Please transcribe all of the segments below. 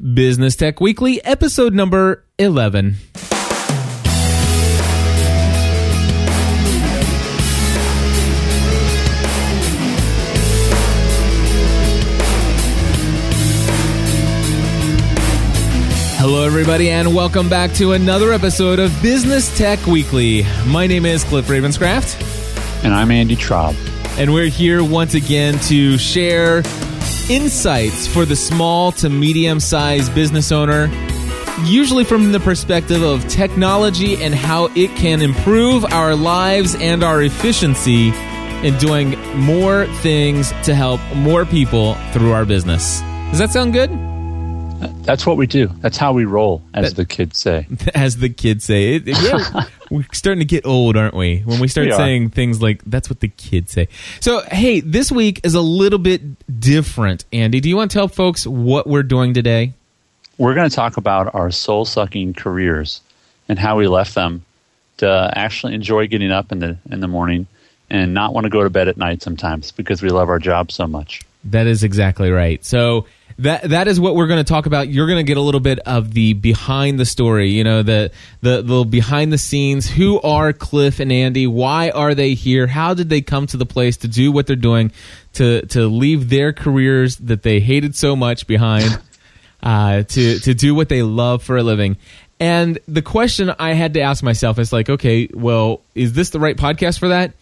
Business Tech Weekly, episode number 11. Hello, everybody, and welcome back to another episode of Business Tech Weekly. My name is Cliff Ravenscraft. And I'm Andy Traub. And we're here once again to share insights for the small to medium sized business owner, usually from the perspective of technology and how it can improve our lives and our efficiency in doing more things to help more people through our business. Does that sound good? That's what we do. That's how we roll, as that, the kids say. As the kids say. It, yeah, we're starting to get old, aren't we? When we start we saying things like, that's what the kids say. So, hey, this week is a little bit different. Andy, do you want to tell folks what we're doing today? We're going to talk about our soul sucking careers and how we left them to actually enjoy getting up in the, in the morning and not want to go to bed at night sometimes because we love our job so much. That is exactly right. So, that that is what we're going to talk about. You're going to get a little bit of the behind the story, you know, the the the behind the scenes. Who are Cliff and Andy? Why are they here? How did they come to the place to do what they're doing? To to leave their careers that they hated so much behind, uh, to to do what they love for a living. And the question I had to ask myself is like, okay, well, is this the right podcast for that?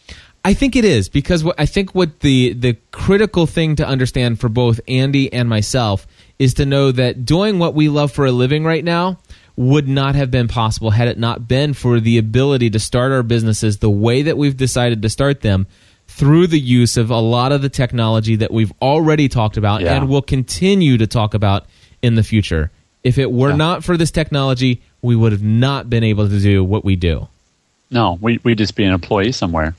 I think it is because what, I think what the the critical thing to understand for both Andy and myself is to know that doing what we love for a living right now would not have been possible had it not been for the ability to start our businesses the way that we've decided to start them through the use of a lot of the technology that we've already talked about yeah. and will continue to talk about in the future. If it were yeah. not for this technology, we would have not been able to do what we do. No, we, we'd just be an employee somewhere.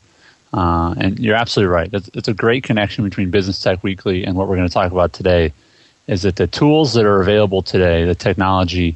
Uh, and you're absolutely right. It's, it's, a great connection between Business Tech Weekly and what we're going to talk about today. Is that the tools that are available today, the technology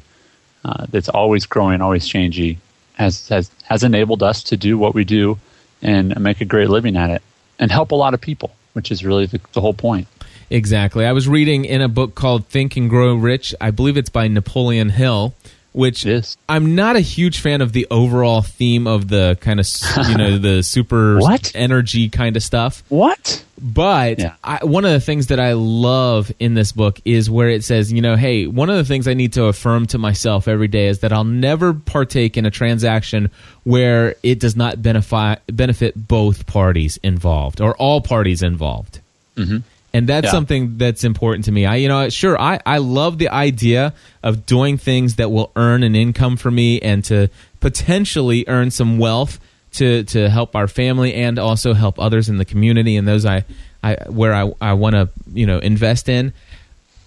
uh, that's always growing, always changing, has, has has enabled us to do what we do and make a great living at it and help a lot of people, which is really the, the whole point. Exactly. I was reading in a book called Think and Grow Rich. I believe it's by Napoleon Hill which I'm not a huge fan of the overall theme of the kind of you know the super what? energy kind of stuff. What? But yeah. I, one of the things that I love in this book is where it says, you know, hey, one of the things I need to affirm to myself every day is that I'll never partake in a transaction where it does not benefit benefit both parties involved or all parties involved. Mm-hmm and that's yeah. something that's important to me. I, you know, sure, I, I love the idea of doing things that will earn an income for me and to potentially earn some wealth to to help our family and also help others in the community and those I, I where I, I want to you know invest in.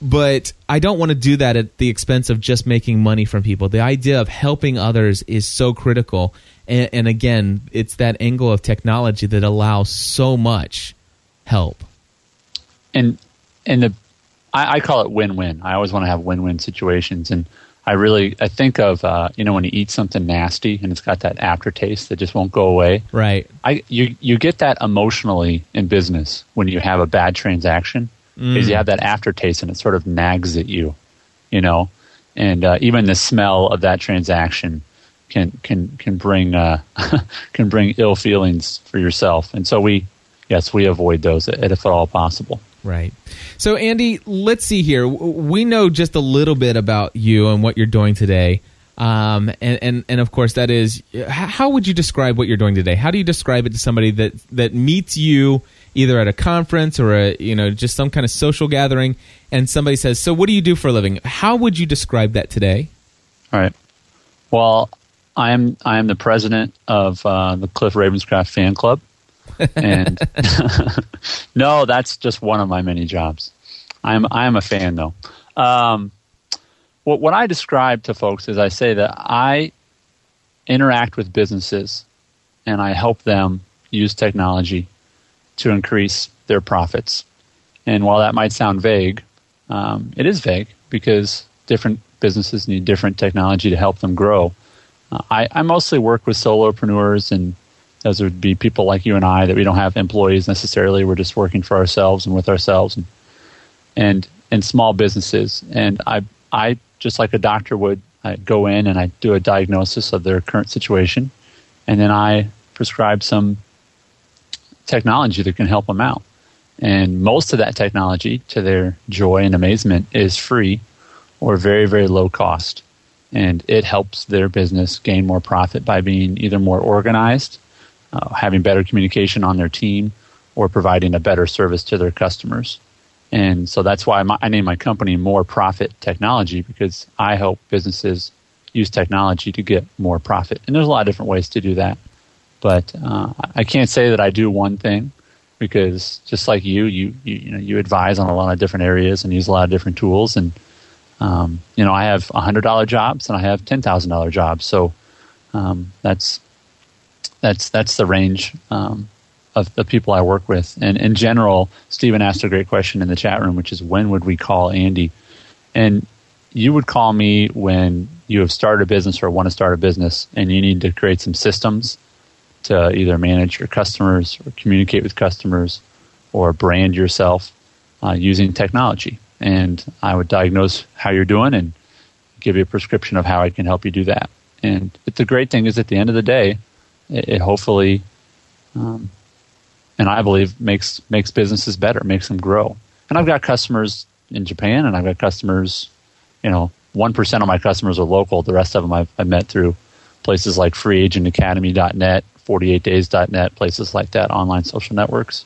But I don't want to do that at the expense of just making money from people. The idea of helping others is so critical. And, and again, it's that angle of technology that allows so much help and and the I, I call it win-win. I always want to have win-win situations, and I really I think of uh, you know when you eat something nasty and it's got that aftertaste that just won't go away. Right. I you you get that emotionally in business when you have a bad transaction because mm. you have that aftertaste and it sort of nags at you, you know, and uh, even the smell of that transaction can can can bring uh, can bring ill feelings for yourself. And so we yes we avoid those if at all possible. Right. So, Andy, let's see here. We know just a little bit about you and what you're doing today. Um, and, and, and of course, that is how would you describe what you're doing today? How do you describe it to somebody that, that meets you either at a conference or a, you know, just some kind of social gathering and somebody says, So, what do you do for a living? How would you describe that today? All right. Well, I am I am the president of uh, the Cliff Ravenscraft fan club and no, that's just one of my many jobs. I'm I'm a fan though. Um, what what I describe to folks is I say that I interact with businesses and I help them use technology to increase their profits. And while that might sound vague, um, it is vague because different businesses need different technology to help them grow. Uh, I, I mostly work with solopreneurs and those would be people like you and I that we don't have employees necessarily. We're just working for ourselves and with ourselves and and, and small businesses. And I I just like a doctor would, I go in and I do a diagnosis of their current situation, and then I prescribe some technology that can help them out. And most of that technology, to their joy and amazement, is free or very, very low cost. And it helps their business gain more profit by being either more organized, uh, having better communication on their team, or providing a better service to their customers. And so that's why my, I name my company More Profit Technology because I help businesses use technology to get more profit. And there's a lot of different ways to do that. But uh, I can't say that I do one thing because just like you, you, you, you know, you advise on a lot of different areas and use a lot of different tools. And, um, you know, I have $100 jobs and I have $10,000 jobs. So um, that's, that's, that's the range um, of the people I work with. And in general, Stephen asked a great question in the chat room, which is when would we call Andy? And you would call me when you have started a business or want to start a business and you need to create some systems to either manage your customers or communicate with customers or brand yourself uh, using technology. And I would diagnose how you're doing and give you a prescription of how I can help you do that. And the great thing is, at the end of the day, it, it hopefully um, and I believe makes makes businesses better, makes them grow. And I've got customers in Japan, and I've got customers, you know, one percent of my customers are local. The rest of them I've, I've met through places like FreeAgentAcademy.net, 48days.net, places like that, online social networks.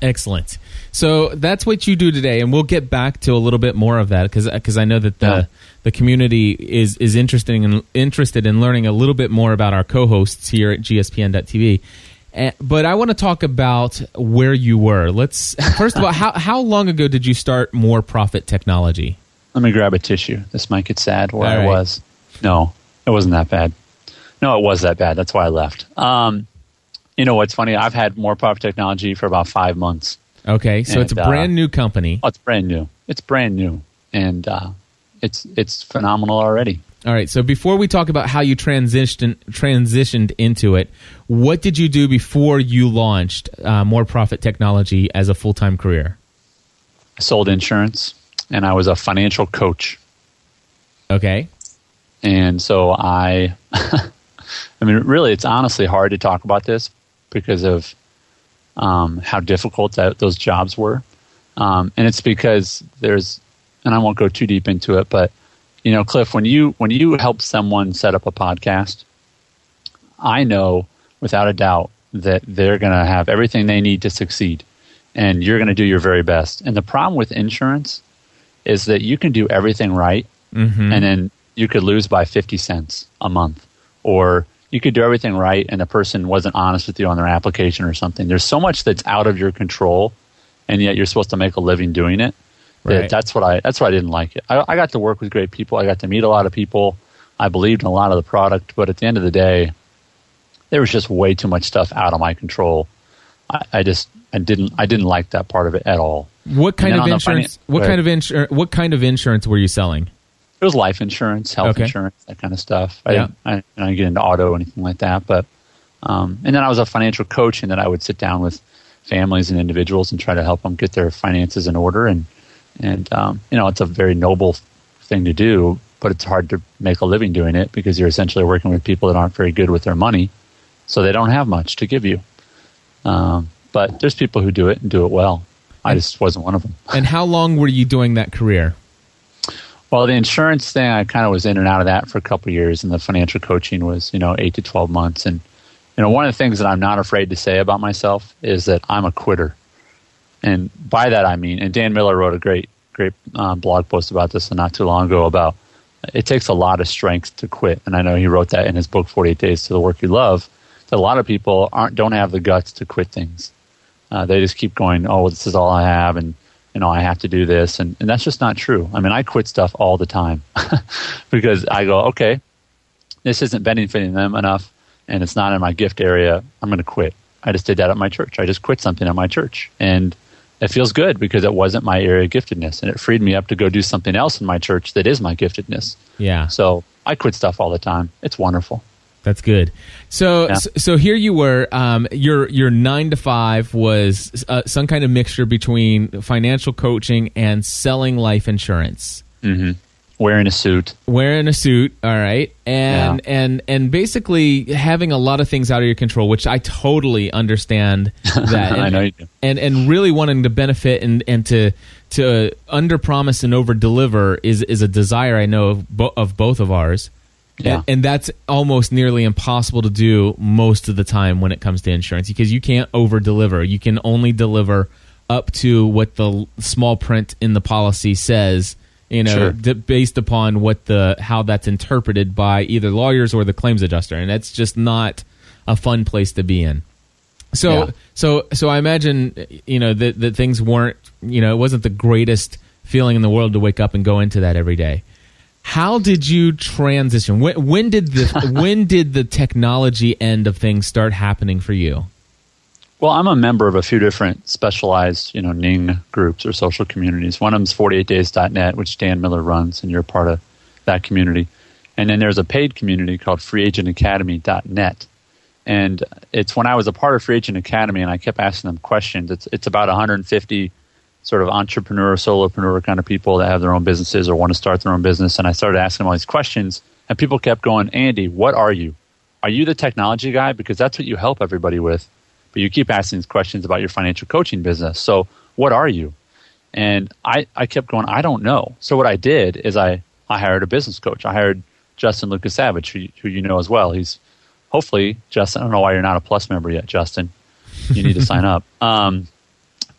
Excellent. So that's what you do today, and we'll get back to a little bit more of that because because I know that the yeah. the community is is interested in interested in learning a little bit more about our co-hosts here at GSPN.TV. Uh, but I want to talk about where you were. Let's first of all, how how long ago did you start More Profit Technology? Let me grab a tissue. This might get sad where I was. No, it wasn't that bad. No, it was that bad. That's why I left. Um, you know what's funny? I've had More Profit Technology for about five months. Okay, so and, it's a brand uh, new company. Oh, it's brand new. It's brand new, and uh, it's it's phenomenal already. All right. So before we talk about how you transitioned transitioned into it, what did you do before you launched uh, More Profit Technology as a full time career? I sold insurance, and I was a financial coach. Okay. And so I, I mean, really, it's honestly hard to talk about this because of um, how difficult that, those jobs were, um, and it's because there's, and I won't go too deep into it, but you know, Cliff, when you when you help someone set up a podcast, I know without a doubt that they're going to have everything they need to succeed, and you're going to do your very best. And the problem with insurance is that you can do everything right, mm-hmm. and then you could lose by fifty cents a month, or you could do everything right, and the person wasn't honest with you on their application or something. There's so much that's out of your control, and yet you're supposed to make a living doing it Right. That's what I. That's why I didn't like it. I, I got to work with great people. I got to meet a lot of people. I believed in a lot of the product, but at the end of the day, there was just way too much stuff out of my control. I, I just I didn't I didn't like that part of it at all. What kind of insurance? what kind of insurance? What kind of insurance were you selling? It was life insurance, health okay. insurance, that kind of stuff. I, yeah. I, I didn't get into auto or anything like that, but um, and then I was a financial coach, and then I would sit down with families and individuals and try to help them get their finances in order and and um, you know it's a very noble thing to do, but it's hard to make a living doing it because you're essentially working with people that aren't very good with their money, so they don't have much to give you. Um, but there's people who do it and do it well. I just wasn't one of them. and how long were you doing that career? Well, the insurance thing, I kind of was in and out of that for a couple years, and the financial coaching was, you know, eight to twelve months. And you know, one of the things that I'm not afraid to say about myself is that I'm a quitter. And by that I mean, and Dan Miller wrote a great, great um, blog post about this not too long ago about it takes a lot of strength to quit. And I know he wrote that in his book, 48 Days to the Work You Love, that a lot of people aren't, don't have the guts to quit things. Uh, they just keep going, oh, this is all I have, and you oh, know, I have to do this. And, and that's just not true. I mean, I quit stuff all the time because I go, okay, this isn't benefiting them enough and it's not in my gift area. I'm going to quit. I just did that at my church. I just quit something at my church. And it feels good because it wasn't my area of giftedness and it freed me up to go do something else in my church that is my giftedness. Yeah. So I quit stuff all the time. It's wonderful. That's good. So, yeah. so here you were. Um, your your nine to five was uh, some kind of mixture between financial coaching and selling life insurance. Mm-hmm. Wearing a suit. Wearing a suit, all right, and yeah. and and basically having a lot of things out of your control, which I totally understand that. And, I know you do. And and really wanting to benefit and and to to under promise and over deliver is is a desire I know of, bo- of both of ours. Yeah. And, and, that's almost nearly impossible to do most of the time when it comes to insurance because you can't over deliver. You can only deliver up to what the small print in the policy says you know, sure. d- based upon what the how that's interpreted by either lawyers or the claims adjuster, and that's just not a fun place to be in. So, yeah. so, so I imagine you know that that things weren't you know it wasn't the greatest feeling in the world to wake up and go into that every day. How did you transition? When, when did the when did the technology end of things start happening for you? Well, I'm a member of a few different specialized, you know, Ning groups or social communities. One of them is 48days.net, which Dan Miller runs, and you're part of that community. And then there's a paid community called freeagentacademy.net. And it's when I was a part of Free Agent Academy and I kept asking them questions. It's, it's about 150 sort of entrepreneur, solopreneur kind of people that have their own businesses or want to start their own business. And I started asking them all these questions, and people kept going, Andy, what are you? Are you the technology guy? Because that's what you help everybody with but you keep asking these questions about your financial coaching business. So, what are you? And I, I kept going, I don't know. So, what I did is I, I hired a business coach. I hired Justin Lukasavige, who, who you know as well. He's hopefully, Justin, I don't know why you're not a plus member yet, Justin. You need to sign up. Um,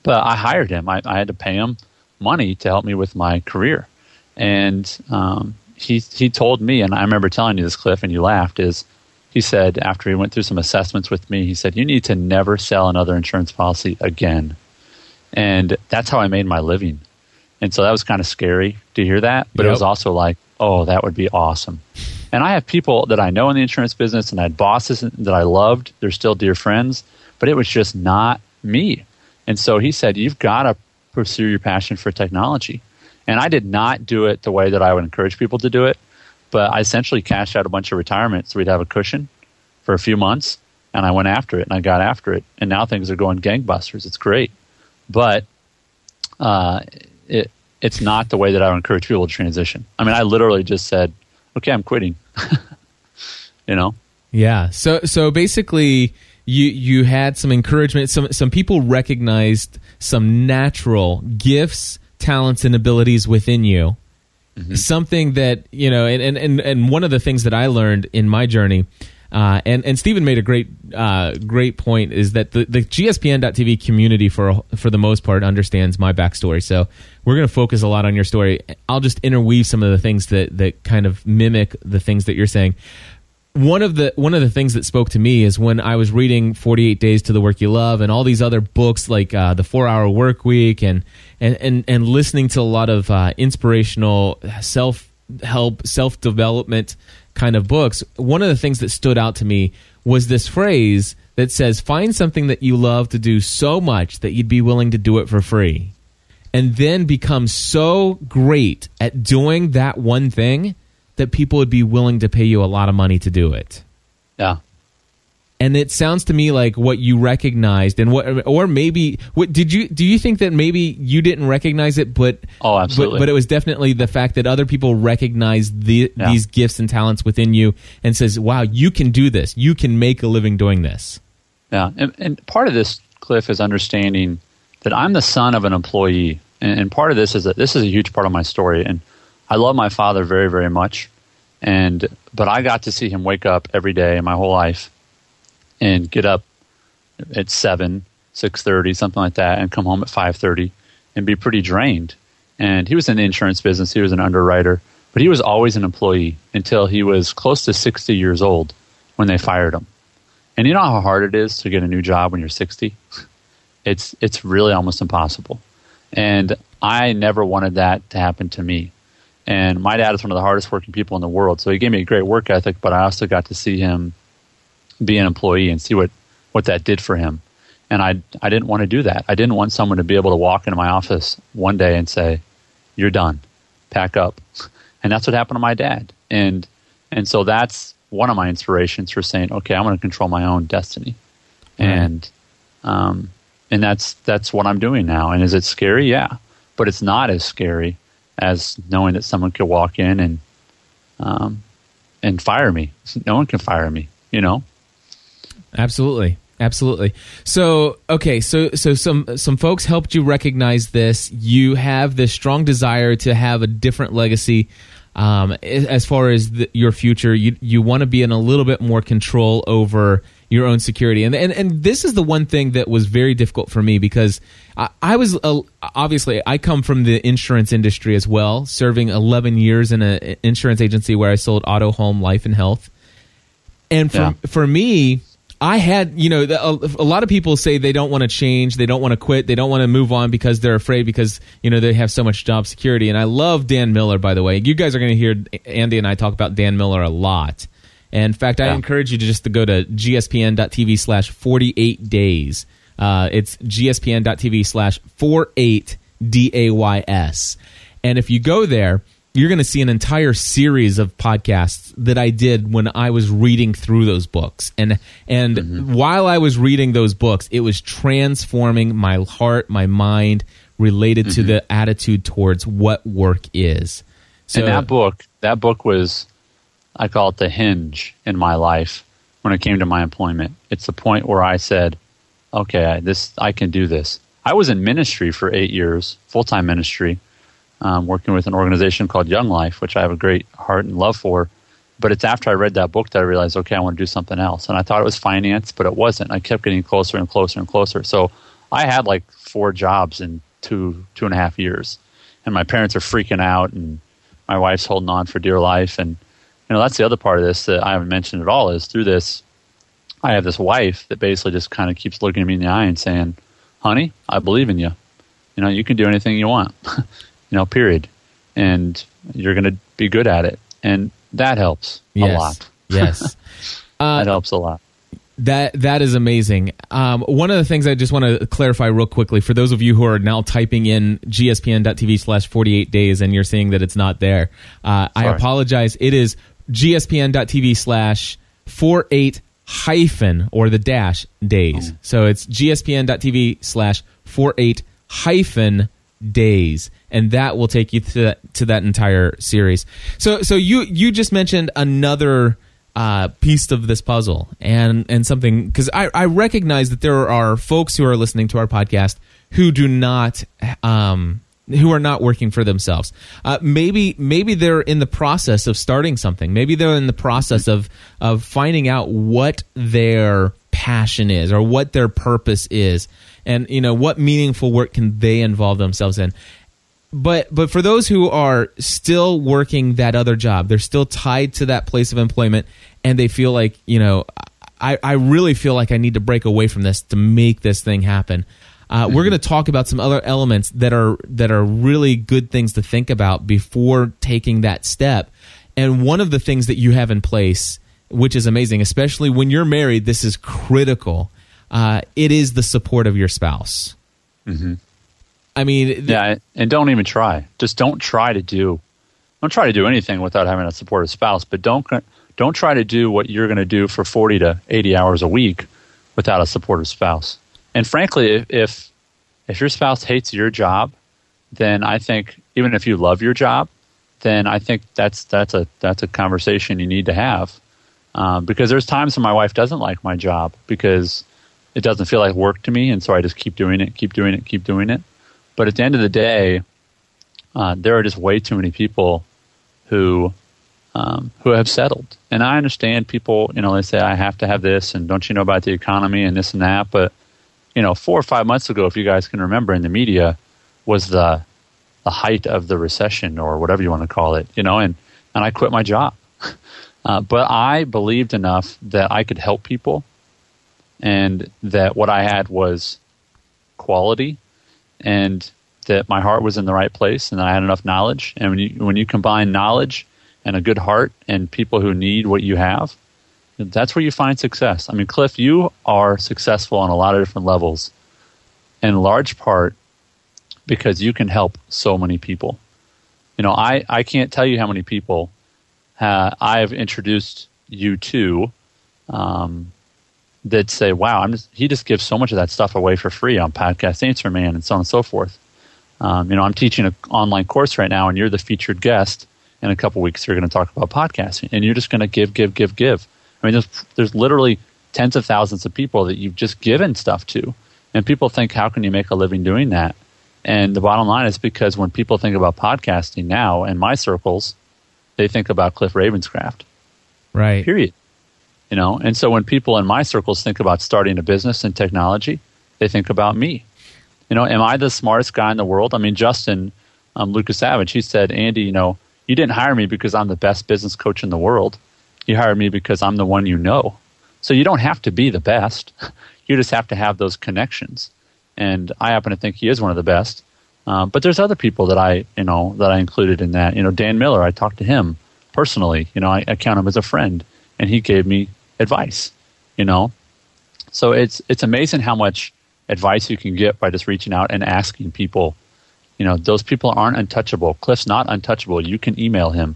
but I hired him. I, I, had to pay him money to help me with my career. And um, he, he told me, and I remember telling you this, Cliff, and you laughed, is he said after he went through some assessments with me, he said, You need to never sell another insurance policy again. And that's how I made my living. And so that was kind of scary to hear that, but yep. it was also like, oh, that would be awesome. And I have people that I know in the insurance business and I had bosses that I loved. They're still dear friends, but it was just not me. And so he said, You've got to pursue your passion for technology. And I did not do it the way that I would encourage people to do it. But I essentially cashed out a bunch of retirement so we'd have a cushion for a few months. And I went after it and I got after it. And now things are going gangbusters. It's great. But uh, it, it's not the way that I would encourage people to transition. I mean, I literally just said, okay, I'm quitting. you know? Yeah. So, so basically, you you had some encouragement. Some some people recognized some natural gifts, talents, and abilities within you, Mm-hmm. Something that you know, and, and and one of the things that I learned in my journey, uh, and and Stephen made a great uh, great point is that the, the GSPN.TV community for for the most part understands my backstory. So we're going to focus a lot on your story. I'll just interweave some of the things that that kind of mimic the things that you're saying one of the one of the things that spoke to me is when I was reading 48 Days to the Work You Love and all these other books like uh, the Four Hour Work Week and and and, and listening to a lot of uh, inspirational self help self development kind of books. One of the things that stood out to me was this phrase that says, "Find something that you love to do so much that you'd be willing to do it for free." And then become so great at doing that one thing that people would be willing to pay you a lot of money to do it. Yeah. And it sounds to me like what you recognized, and what, or maybe, what did you do? You think that maybe you didn't recognize it, but oh, absolutely, but, but it was definitely the fact that other people recognize the, yeah. these gifts and talents within you, and says, "Wow, you can do this. You can make a living doing this." Yeah, and, and part of this, Cliff, is understanding that I'm the son of an employee, and, and part of this is that this is a huge part of my story, and I love my father very, very much. And but I got to see him wake up every day in my whole life and get up at seven, six thirty, something like that, and come home at five thirty and be pretty drained. And he was in the insurance business, he was an underwriter, but he was always an employee until he was close to sixty years old when they fired him. And you know how hard it is to get a new job when you're sixty? It's it's really almost impossible. And I never wanted that to happen to me. And my dad is one of the hardest working people in the world. So he gave me a great work ethic, but I also got to see him be an employee and see what, what that did for him. And I, I didn't want to do that. I didn't want someone to be able to walk into my office one day and say, You're done, pack up. And that's what happened to my dad. And, and so that's one of my inspirations for saying, Okay, I'm going to control my own destiny. And, um, and that's, that's what I'm doing now. And is it scary? Yeah. But it's not as scary as knowing that someone could walk in and um, and fire me. No one can fire me, you know. Absolutely. Absolutely. So, okay, so so some some folks helped you recognize this. You have this strong desire to have a different legacy um, as far as the, your future. You you want to be in a little bit more control over your own security. And and and this is the one thing that was very difficult for me because I, I was uh, obviously I come from the insurance industry as well, serving 11 years in an insurance agency where I sold auto, home, life, and health. And for yeah. for me, I had, you know, a, a, lot of people say they don't want to change, they don't want to quit, they don't want to move on because they're afraid because, you know, they have so much job security. And I love Dan Miller, by the way. You guys are going to hear Andy and I talk about Dan Miller a lot. And in fact, I yeah. encourage you to just to go to gspn.tv slash 48 days. Uh, it's gspn.tv slash 48 D-A-Y-S. And if you go there, you're going to see an entire series of podcasts that I did when I was reading through those books. And and mm-hmm. while I was reading those books, it was transforming my heart, my mind related mm-hmm. to the attitude towards what work is. So and that book, that book was I call it the hinge in my life when it came to my employment. It's the point where I said, "Okay, this I can do this." I was in ministry for 8 years, full-time ministry um, working with an organization called Young Life, which I have a great heart and love for. But it's after I read that book that I realized, okay, I want to do something else. And I thought it was finance, but it wasn't. I kept getting closer and closer and closer. So I had like four jobs in two two and a half years, and my parents are freaking out, and my wife's holding on for dear life. And you know that's the other part of this that I haven't mentioned at all is through this, I have this wife that basically just kind of keeps looking at me in the eye and saying, "Honey, I believe in you. You know, you can do anything you want." you know, period. And you're going to be good at it. And that helps yes. a lot. yes. Uh, that helps a lot. That that is amazing. Um, one of the things I just want to clarify real quickly for those of you who are now typing in gspn.tv slash 48 days and you're seeing that it's not there, uh, I apologize. It is gspn.tv slash 48 hyphen or the dash days. Oh. So it's gspn.tv slash 48 hyphen days and that will take you to that, to that entire series. So so you you just mentioned another uh, piece of this puzzle and and something because I, I recognize that there are folks who are listening to our podcast who do not um, who are not working for themselves. Uh, maybe maybe they're in the process of starting something. Maybe they're in the process of of finding out what their passion is or what their purpose is, and you know what meaningful work can they involve themselves in but but for those who are still working that other job, they're still tied to that place of employment, and they feel like you know, I I really feel like I need to break away from this to make this thing happen. Uh, mm-hmm. We're going to talk about some other elements that are that are really good things to think about before taking that step. And one of the things that you have in place, which is amazing, especially when you're married, this is critical. Uh, it is the support of your spouse. Mm-hmm. I mean, yeah, and don't even try. Just don't try to do. Don't try to do anything without having a supportive spouse. But don't don't try to do what you're going to do for 40 to 80 hours a week without a supportive spouse. And frankly, if if your spouse hates your job, then I think even if you love your job, then I think that's that's a that's a conversation you need to have. Um, because there's times when my wife doesn't like my job because it doesn't feel like work to me, and so I just keep doing it, keep doing it, keep doing it. But at the end of the day, uh, there are just way too many people who um, who have settled. And I understand people, you know, they say I have to have this, and don't you know about the economy and this and that. But you know, four or five months ago, if you guys can remember, in the media was the the height of the recession or whatever you want to call it, you know, and and I quit my job. Uh, but I believed enough that I could help people, and that what I had was quality and that my heart was in the right place and that I had enough knowledge. And when you when you combine knowledge and a good heart and people who need what you have, that's where you find success. I mean, Cliff, you are successful on a lot of different levels, in large part because you can help so many people. You know, I, I can't tell you how many people uh, I have introduced you to um, that say, "Wow, I'm just, he just gives so much of that stuff away for free on Podcast Answer Man and so on and so forth." Um, you know, I'm teaching an online course right now, and you're the featured guest. In a couple weeks, you're going to talk about podcasting, and you're just going to give, give, give, give. I mean, there's there's literally tens of thousands of people that you've just given stuff to, and people think, how can you make a living doing that? And the bottom line is because when people think about podcasting now in my circles, they think about Cliff Ravenscraft. Right. Period. You know, and so when people in my circles think about starting a business in technology, they think about me. You know, am I the smartest guy in the world? I mean, Justin um, Lukasavige, he said, Andy, you know, you didn't hire me because I'm the best business coach in the world. You hired me because I'm the one you know. So you don't have to be the best. You just have to have those connections. And I happen to think he is one of the best. Um, but there's other people that I, you know, that I included in that. You know, Dan Miller, I talked to him personally. You know, I, I count him as a friend, and he gave me advice. You know, so it's it's amazing how much advice you can get by just reaching out and asking people. You know, those people aren't untouchable. Cliff's not untouchable. You can email him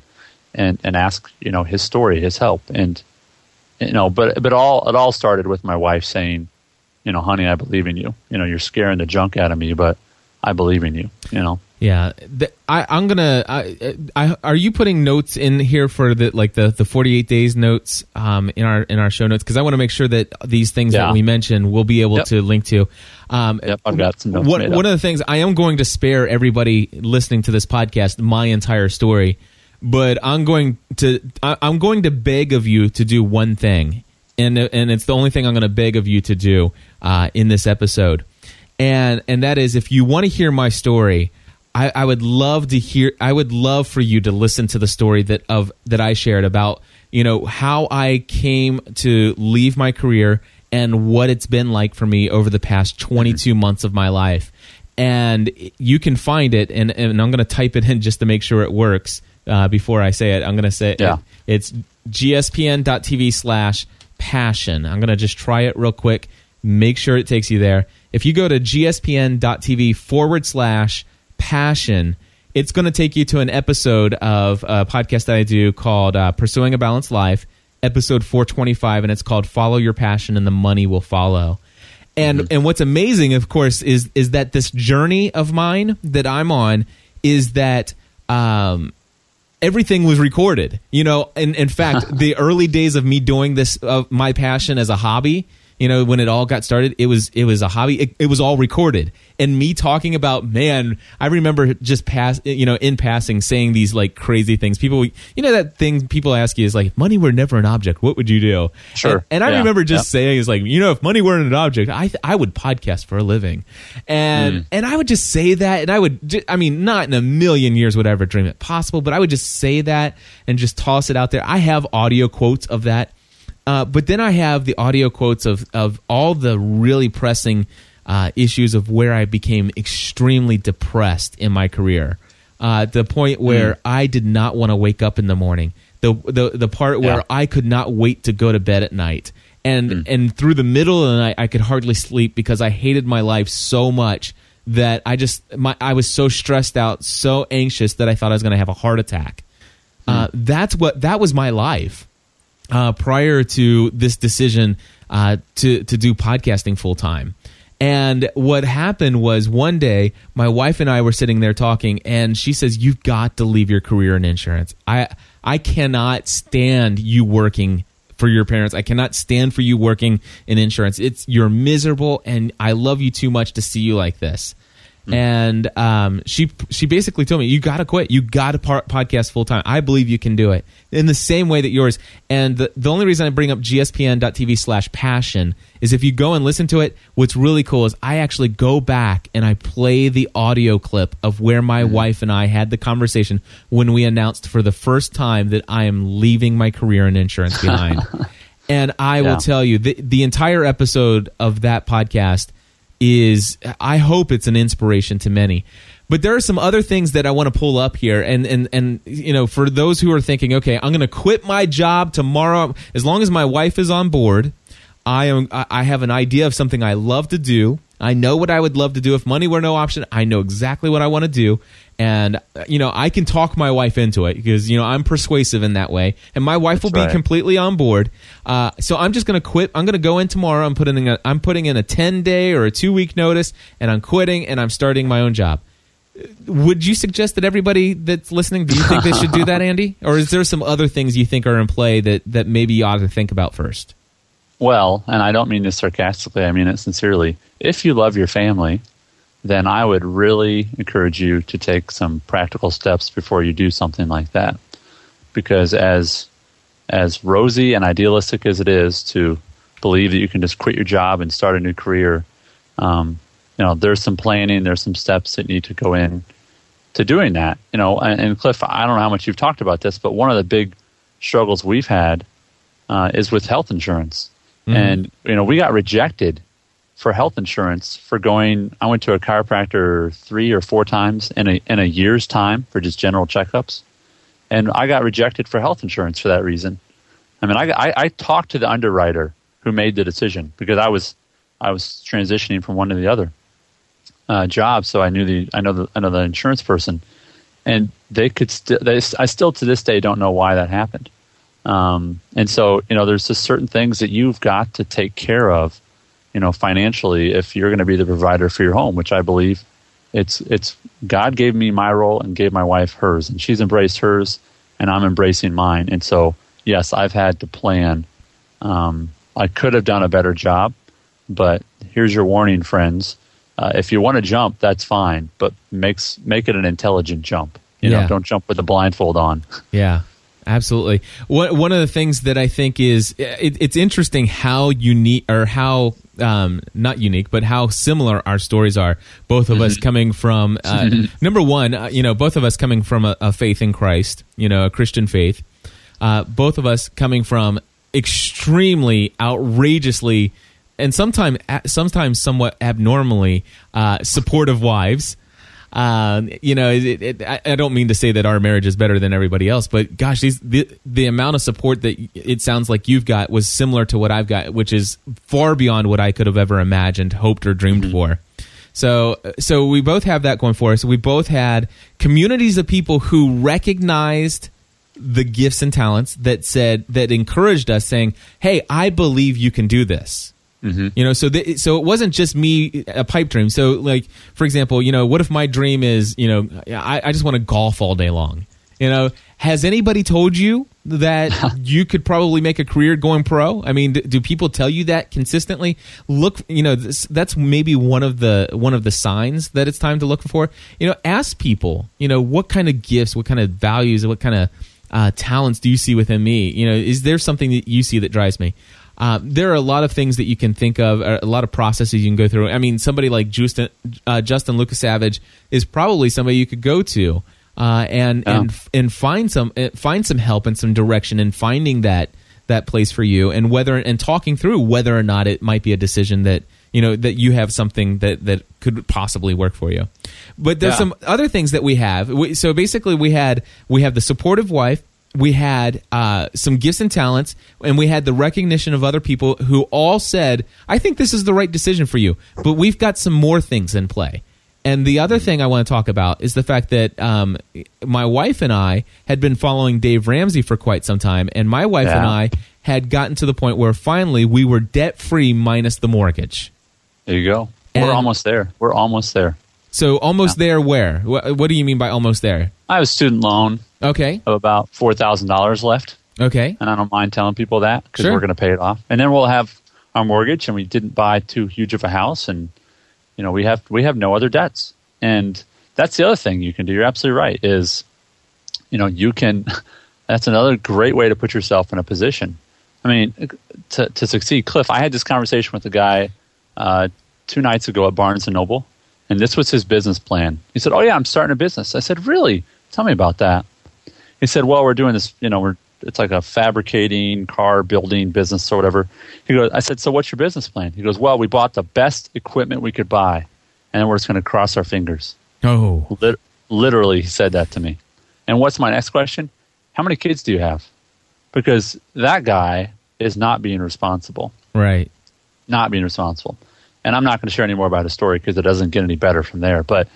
and and ask you know his story, his help, and you know. But but all it all started with my wife saying, you know, honey, I believe in you. You know, you're scaring the junk out of me, but I believe in you. You know. Yeah, the, I, I'm gonna. I, I, are you putting notes in here for the like the, the 48 days notes um, in our in our show notes? Because I want to make sure that these things Yeah. that we mentioned we'll be able Yep. to link to. Um, Yep, I've got some notes One, one of the things I am going to spare everybody listening to this podcast my entire story, but I'm going to I, I'm going to beg of you to do one thing, and and it's the only thing I'm going to beg of you to do uh, in this episode, and and that is if you want to hear my story. I, I would love to hear. I would love for you to listen to the story that of that I shared about you know how I came to leave my career and what it's been like for me over the past 22 months of my life. And you can find it, and, and I'm going to type it in just to make sure it works uh, before I say it. I'm going to say Yeah. it's gspn.tv slash passion. I'm going to just try it real quick, make sure it takes you there. If you go to gspn.tv forward slash passion, it's going to take you to an episode of a podcast that I do called uh, Pursuing a Balanced Life, episode 425, and it's called Follow Your Passion and the Money Will Follow. And and what's amazing, of course, is is that this journey of mine that I'm on is that um, everything was recorded. You know, in in fact, the early days of me doing this of my passion as a hobby, you know, when it all got started, it was it was a hobby. It, it was all recorded, and me talking about man, I remember just pass, you know, in passing saying these like crazy things. People, you know, that thing people ask you is like, if money were never an object, what would you do? Sure. And, and I Yeah. remember just Yep. saying is like, you know, if money weren't an object, I th- I would podcast for a living, and mm. and I would just say that, and I would, I mean, not in a million years would I ever dream it possible, but I would just say that and just toss it out there. I have audio quotes of that, uh, but then I have the audio quotes of of all the really pressing uh, issues of where I became extremely depressed in my career, uh, the point where I did not want to wake up in the morning. The the the part where Yeah. I could not wait to go to bed at night. And and through the middle of the night I could hardly sleep because I hated my life so much that I just my I was so stressed out, so anxious that I thought I was going to have a heart attack. Uh, that's what that was my life uh, prior to this decision uh, to to do podcasting full time. And what happened was one day my wife and I were sitting there talking, and she says, "You've got to leave your career in insurance. I I cannot stand you working." For your parents, I cannot stand for you working in insurance. It's you're miserable, and I love you too much to see you like this and um, she she basically told me you got to quit. You got to par- podcast full time i believe you can do it in the same way that yours. And the, the only reason i bring up gspn.tv slash passion is if you go and listen to it what's really cool is i actually go back and i play the audio clip of where my wife and i had the conversation when we announced for the first time that i am leaving my career in insurance behind. And i will tell you the, the entire episode of that podcast is I hope it's an inspiration to many. But there are some other things that I want to pull up here, and and and you know, for those who are thinking, okay, I'm going to quit my job tomorrow, as long as my wife is on board. I am. I I have an idea of something I love to do. I know what I would love to do if money were no option. I know exactly what I want to do, and uh, you know, I can talk my wife into it because you know I'm persuasive in that way, and my wife will That's be right. completely on board. Uh, so I'm just going to quit. I'm going to go in tomorrow. I'm putting in a, I'm putting in a 10 day or a two week notice, and I'm quitting and I'm starting my own job. would you suggest that everybody that's listening, do you think they should do that, Andy? Or is there some other things you think are in play that, that maybe you ought to think about first? Well, and I don't mean this sarcastically, I mean it sincerely. If you love your family, then I would really encourage you to take some practical steps before you do something like that. Because as as rosy and idealistic as it is to believe that you can just quit your job and start a new career, um, you know, there's some planning, there's some steps that need to go in to doing that. You know, and, and Cliff, I don't know how much you've talked about this, but one of the big struggles we've had uh, is with health insurance. Mm-hmm. And you know, we got rejected for health insurance for going. I went to a chiropractor three or four times in a in a year's time for just general checkups, and I got rejected for health insurance for that reason. I mean, I, I, I talked to the underwriter who made the decision because I was I was transitioning from one to the other uh, job, so I knew the I know the I know the insurance person, and they could still I still to this day don't know why that happened. Um, and so, you know, there's just certain things that you've got to take care of, you know, financially if you're going to be the provider for your home, which I believe it's it's God gave me my role and gave my wife hers, and she's embraced hers, and I'm embracing mine. And so, yes, I've had to plan. Um, I could have done a better job, but here's your warning, friends. Uh, if you want to jump, that's fine, but makes make it an intelligent jump. You yeah. know, don't jump with a blindfold on. Yeah. Absolutely. One one of the things that I think is it, it's interesting how unique or how um, not unique, but how similar our stories are. Both of us mm-hmm. coming from uh, number one, uh, you know, both of us coming from a, a, faith in Christ, you know, a Christian faith. Uh, both of us coming from extremely outrageously and sometimes sometimes somewhat abnormally uh, supportive wives um, you know, it, it, I, don't mean to say that our marriage is better than everybody else, but gosh, these, the the amount of support that it sounds like you've got was similar to what I've got, which is far beyond what I could have ever imagined, hoped, or dreamed mm-hmm. for. So, so we both have that going for us. We both had communities of people who recognized the gifts and talents that said that encouraged us, saying, "Hey, I believe you can do this." Mm-hmm. You know, so th- so it wasn't just me a pipe dream. So like, for example, you know, what if my dream is, you know, I, I just want to golf all day long. You know, has anybody told you that you could probably make a career going pro? I mean, do, do people tell you that consistently? Look, you know, this, that's maybe one of the one of the signs that it's time to look for. You know, ask people, you know, what kind of gifts, what kind of values, what kind of uh, talents do you see within me? You know, is there something that you see that drives me? Uh, there are a lot of things that you can think of, a lot of processes you can go through. I mean, somebody like Justin, uh, Justin Lukasavige is probably somebody you could go to uh, and oh. and and find some uh, find some help and some direction in finding that that place for you, and whether and talking through whether or not it might be a decision that you know that you have something that that could possibly work for you. But there's yeah. some other things that we have. We, so basically, we had we have the supportive wife we had uh, some gifts and talents, and we had the recognition of other people who all said, I think this is the right decision for you. But we've got some more things in play. And the other thing I want to talk about is the fact that um, my wife and I had been following Dave Ramsey for quite some time, and my wife yeah. and I had gotten to the point where finally we were debt free minus the mortgage. There you go. And We're almost there. We're almost there. So almost yeah. there. Where? What, what, do you mean by almost there? I have a student loan. Okay. Of about four thousand dollars left. Okay. And I don't mind telling people that because sure. we're going to pay it off, and then we'll have our mortgage, and we didn't buy too huge of a house, and you know we have we have no other debts, and that's the other thing you can do. You're absolutely right. Is you know you can. That's another great way to put yourself in a position. I mean, to to succeed. Cliff, I had this conversation with a guy uh, two nights ago at Barnes and Noble and this was his business plan. He said, "Oh yeah, I'm starting a business." I said, "Really? Tell me about that." He said, "Well, we're doing this. You know, we're it's like a fabricating, car building business or whatever." He goes, "I said, so what's your business plan?" He goes, "Well, we bought the best equipment we could buy, and we're just going to cross our fingers." Oh, Lit- literally, he said that to me. And what's my next question? How many kids do you have? Because that guy is not being responsible. Right. Not being responsible. And I'm not going to share any more about his story because it doesn't get any better from there. But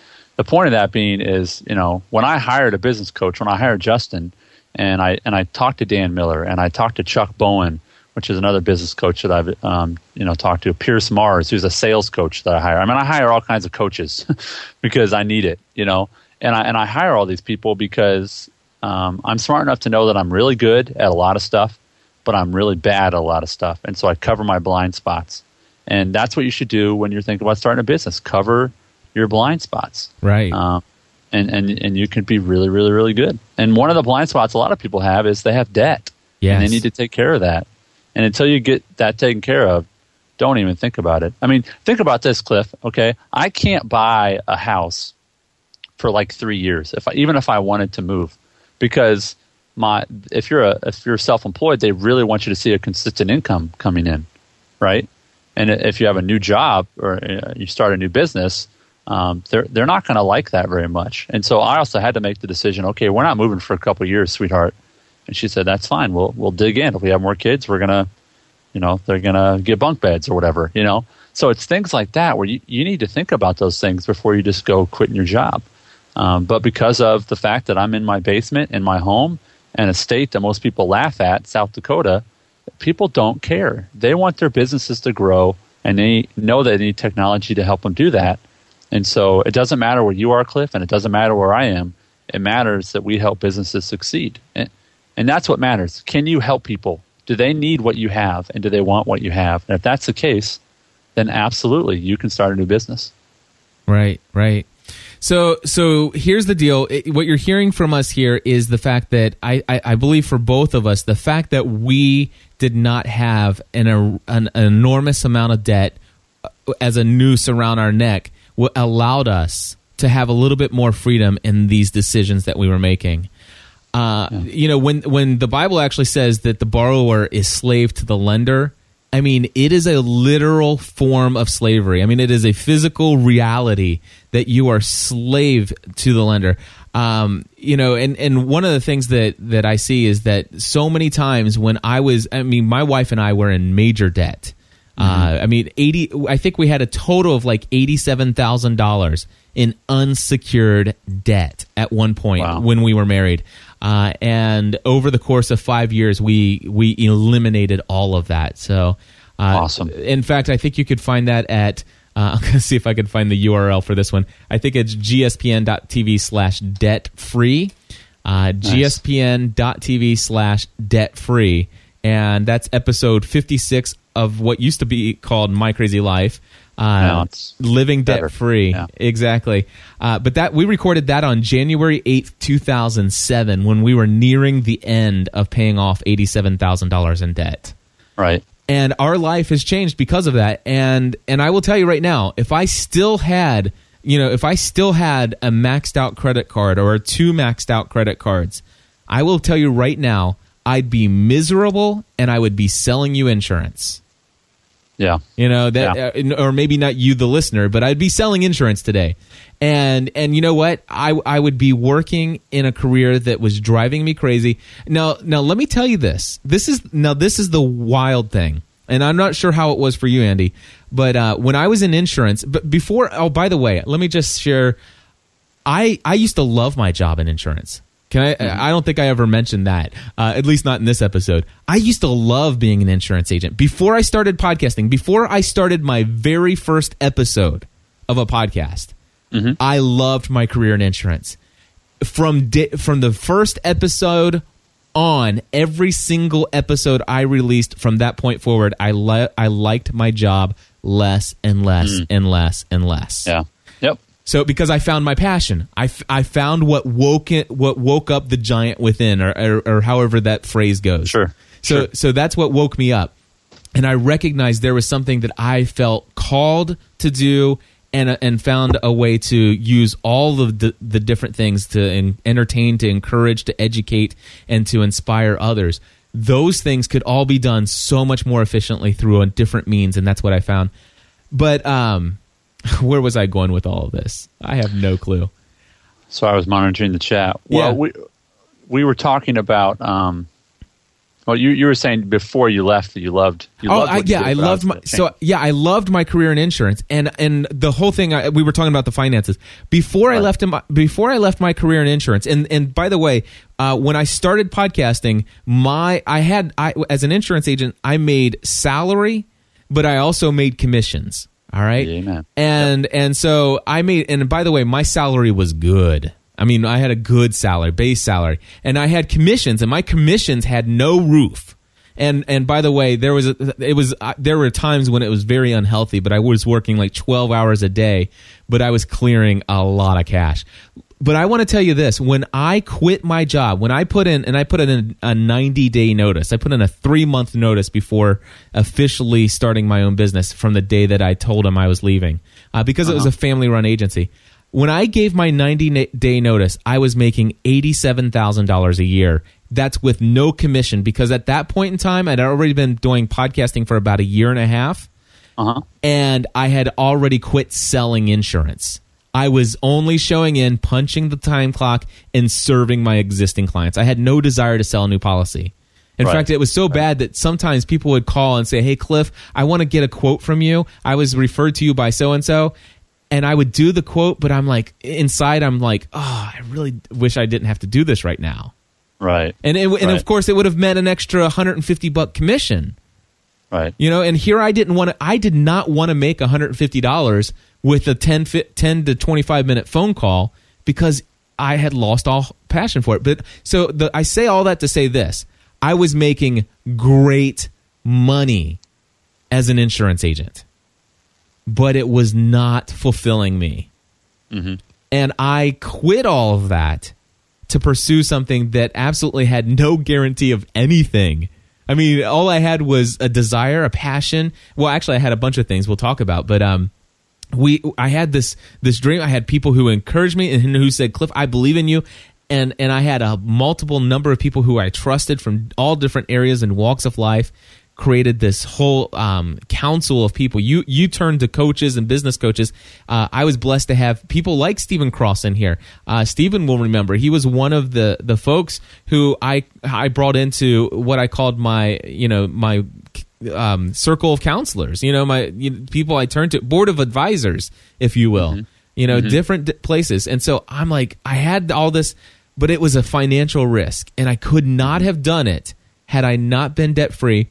the point of that being is, you know, when I hired a business coach, when I hired Justin, and I and I talked to Dan Miller and I talked to Chuck Bowen, which is another business coach that I've um, you know talked to. Pierce Mars, who's a sales coach that I hire. I mean, I hire all kinds of coaches because I need it, you know, and I and I hire all these people because um, I'm smart enough to know that I'm really good at a lot of stuff, but I'm really bad at a lot of stuff, and so I cover my blind spots. And that's what you should do when you're thinking about starting a business. Cover your blind spots, right? Um, and and and you can be really, really, really good. And one of the blind spots a lot of people have is they have debt, yes. and they need to take care of that. And until you get that taken care of, don't even think about it. I mean, think about this, Cliff. Okay, I can't buy a house for like three years if I, even if I wanted to move, because my if you're a if you're self-employed, they really want you to see a consistent income coming in, right? And if you have a new job or uh, you start a new business, um, they're they're not going to like that very much. And so I also had to make the decision. Okay, we're not moving for a couple years, sweetheart. And she said, "That's fine. We'll we'll dig in. If we have more kids, we're gonna, you know, they're gonna get bunk beds or whatever. You know. So it's things like that where you, you need to think about those things before you just go quitting your job. Um, but because of the fact that I'm in my basement in my home and a state that most people laugh at, South Dakota, people don't care. They want their businesses to grow, and they know they need technology to help them do that. And so it doesn't matter where you are, Cliff, and it doesn't matter where I am. It matters that we help businesses succeed. And, and that's what matters. Can you help people? Do they need what you have, and do they want what you have? And if that's the case, then absolutely you can start a new business. Right, right. So, so here's the deal. It, what you're hearing from us here is the fact that I, I, I, believe for both of us, the fact that we did not have an, an, an enormous amount of debt as a noose around our neck allowed us to have a little bit more freedom in these decisions that we were making. Uh, yeah. You know, when when the Bible actually says that the borrower is slave to the lender, I mean, it is a literal form of slavery. I mean, it is a physical reality that you are slave to the lender. Um, you know, and, and one of the things that, that I see is that so many times when I was, I mean, my wife and I were in major debt. Uh, mm-hmm. Uh, I mean, 80, I think we had a total of like $87,000 in unsecured debt at one point wow. when we were married. Uh, and over the course of five years, we we eliminated all of that. So uh, awesome. In fact, I think you could find that at. Uh, I'm going to see if I can find the URL for this one. I think it's gspn.tv slash debt free. Uh, nice. gspn.tv slash debt free. And that's episode 56 of what used to be called My Crazy Life. Uh, living debt free. Yeah. Exactly. Uh, but that we recorded that on January 8th, 2007 when we were nearing the end of paying off $87,000 in debt. Right. And our life has changed because of that. And and I will tell you right now, if I still had, you know, if I still had a maxed out credit card or two maxed out credit cards, I will tell you right now, I'd be miserable and I would be selling you insurance. Yeah. You know that yeah. uh, or maybe not you the listener, but I'd be selling insurance today. And and you know what? I I would be working in a career that was driving me crazy. Now now let me tell you this. This is now this is the wild thing. And I'm not sure how it was for you Andy, but uh, when I was in insurance, but before oh by the way, let me just share I I used to love my job in insurance. Can I? Mm-hmm. I don't think I ever mentioned that. Uh, at least not in this episode. I used to love being an insurance agent before I started podcasting. Before I started my very first episode of a podcast, mm-hmm. I loved my career in insurance. From di- from the first episode on, every single episode I released from that point forward, I le- I liked my job less and less mm. and less and less. Yeah. So because I found my passion, I, f- I found what woke it, what woke up the giant within, or, or, or however that phrase goes. Sure. So sure. so that's what woke me up, and I recognized there was something that I felt called to do, and and found a way to use all of the the different things to in, entertain, to encourage, to educate, and to inspire others. Those things could all be done so much more efficiently through a different means, and that's what I found. But um, where was I going with all of this? I have no clue. So I was monitoring the chat. Well, yeah. we we were talking about um, Well, you you were saying before you left that you loved. You oh, loved I, yeah, I loved my so yeah, I loved my career in insurance, and and the whole thing. I, we were talking about the finances before I Right. left my before I left my career in insurance. And and by the way, uh, when I started podcasting, my I had I as an insurance agent, I made salary, but I also made commissions. All right, Amen. and and so I made. And by the way, my salary was good. I mean, I had a good salary, base salary, and I had commissions, and my commissions had no roof. And and by the way, there was a, it was uh, there were times when it was very unhealthy, but I was working like 12 hours a day, but I was clearing a lot of cash. But I want to tell you this, when I quit my job, when I put in and I put in a 90 day notice, I put in a 3 month notice before officially starting my own business from the day that I told him I was leaving. Uh, because it was a family run agency. When I gave my ninety day notice, I was making $87,000 a year. That's with no commission because at that point in time, I'd already been doing podcasting for about a year and a half Uh-huh. and I had already quit selling insurance. I was only showing in, punching the time clock, and serving my existing clients. I had no desire to sell a new policy. In Right. fact, it was so bad that sometimes people would call and say, Hey, Cliff, I want to get a quote from you. I was referred to you by so and so. And I would do the quote, but I'm like, inside, I'm like, oh, I really wish I didn't have to do this right now. Right. And, it, and Right. of course, it would have meant an extra 150 buck commission. Right. You know, and here I didn't want to, I did not want to make $150 with a 10, 10 to 25 minute phone call because I had lost all passion for it. But so the, I say all that to say this I was making great money as an insurance agent, but it was not fulfilling me. Mm-hmm. And I quit all of that to pursue something that absolutely had no guarantee of anything. I mean, all I had was a desire, a passion. Well, actually, I had a bunch of things we'll talk about, but um, we I had this this dream. I had people who encouraged me and who said, "Cliff, I believe in you." And and I had a multiple number of people who I trusted from all different areas and walks of life created this whole um, council of people. You you turned to coaches and business coaches. Uh, I was blessed to have people like Stephen Cross in here. Uh, Stephen will remember he was one of the the folks who I I brought into what I called my you know my um, circle of counselors. You know my you know, people I turned to board of advisors, if you will. You know different d- places, and so I'm like I had all this, but it was a financial risk, and I could not have done it had I not been debt free.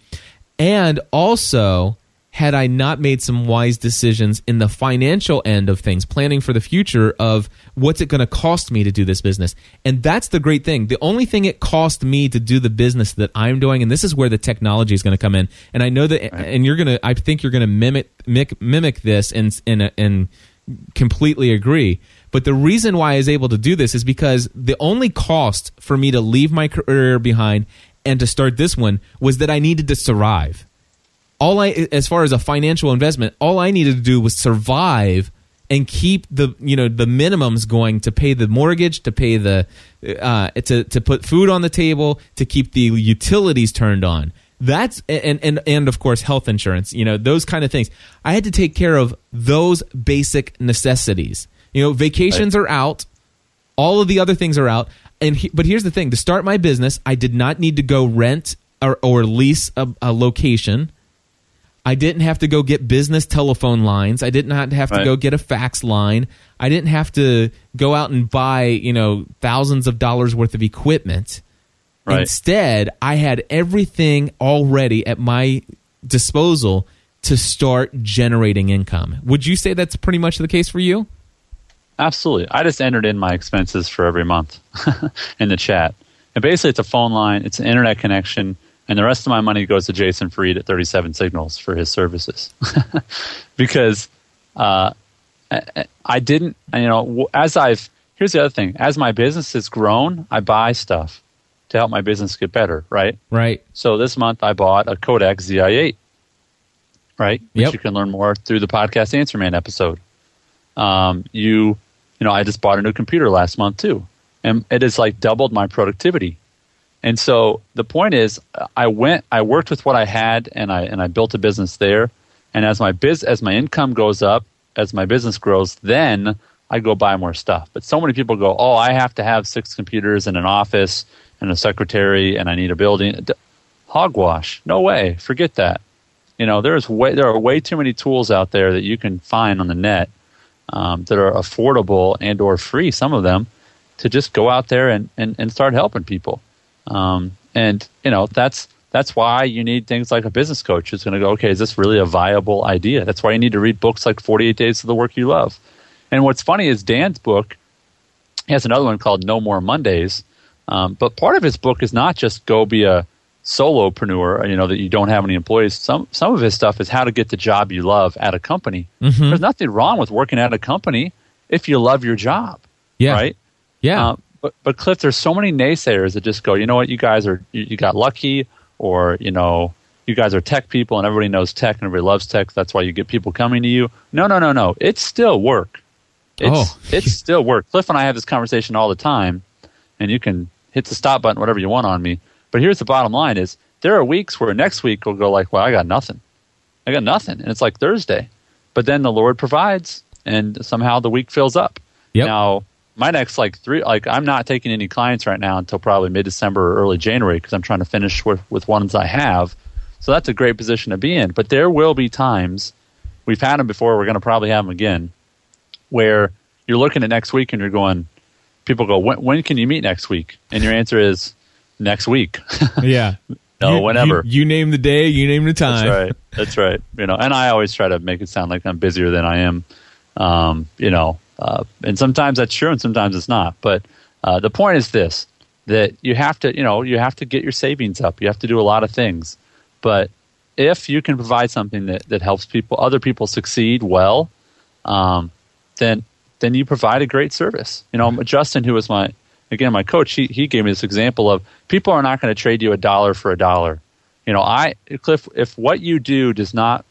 And also, had I not made some wise decisions in the financial end of things, planning for the future of what's it going to cost me to do this business. And that's the great thing. The only thing it cost me to do the business that I'm doing, and this is where the technology is going to come in. And I know that, and you're going to, I think you're going to mimic, mimic, mimic this and, and, and completely agree. But the reason why I was able to do this is because the only cost for me to leave my career behind and to start this one was that I needed to survive. All I, as far as a financial investment, all I needed to do was survive and keep the you know the minimums going to pay the mortgage, to pay the uh, to to put food on the table, to keep the utilities turned on. That's and and and of course health insurance. You know those kind of things. I had to take care of those basic necessities. You know, vacations are out. All of the other things are out. And he, but here's the thing: to start my business, I did not need to go rent or, or lease a, a location. I didn't have to go get business telephone lines. I did not have to Right. go get a fax line. I didn't have to go out and buy, you know, thousands of dollars worth of equipment. Right. Instead, I had everything already at my disposal to start generating income. Would you say that's pretty much the case for you? Absolutely. I just entered in my expenses for every month in the chat. And basically, it's a phone line, it's an internet connection, and the rest of my money goes to Jason Fried at 37 Signals for his services. because uh, I, I didn't, you know, as I've, here's the other thing as my business has grown, I buy stuff to help my business get better, right? Right. So this month I bought a Kodak ZI8, right? Which Yep. you can learn more through the podcast Answer Man episode. Um, you, you know, I just bought a new computer last month too, and it has like doubled my productivity. And so the point is, I went, I worked with what I had, and I and I built a business there. And as my biz, as my income goes up, as my business grows, then I go buy more stuff. But so many people go, oh, I have to have six computers and an office and a secretary, and I need a building. Hogwash. No way. Forget that. You know, there's way there are way too many tools out there that you can find on the net um, that are affordable and or free. Some of them to just go out there and, and, and start helping people. Um, and you know that's that's why you need things like a business coach who's going to go, okay, is this really a viable idea? That's why you need to read books like 48 Days of the Work You Love. And what's funny is Dan's book he has another one called No More Mondays. Um, but part of his book is not just go be a solopreneur, you know, that you don't have any employees. Some some of his stuff is how to get the job you love at a company. Mm-hmm. There's nothing wrong with working at a company if you love your job. Yeah. Right? Yeah. Um, but but Cliff, there's so many naysayers that just go, you know what, you guys are you, you got lucky or, you know, you guys are tech people and everybody knows tech and everybody loves tech. That's why you get people coming to you. No, no, no, no. It's still work. It's, oh. it's still work. Cliff and I have this conversation all the time, and you can hit the stop button, whatever you want on me. But here's the bottom line is there are weeks where next week we'll go like, well, I got nothing. I got nothing. And it's like Thursday. But then the Lord provides, and somehow the week fills up. Yep. Now, my next like three, like I'm not taking any clients right now until probably mid December or early January because I'm trying to finish with, with ones I have. So that's a great position to be in. But there will be times, we've had them before, we're going to probably have them again, where you're looking at next week and you're going, people go, when, when can you meet next week? And your answer is next week. yeah. no, you, whenever. You, you, name the day, you name the time. That's right. That's right. You know, and I always try to make it sound like I'm busier than I am. Um, you know, uh, and sometimes that's true and sometimes it's not. But uh, the point is this: that you have to, you know, you have to get your savings up. You have to do a lot of things. But if you can provide something that, that helps people, other people succeed well, um, then then you provide a great service. You know, Justin, who was my again my coach, he he gave me this example of people are not going to trade you a dollar for a dollar. You know, I Cliff, if what you do does not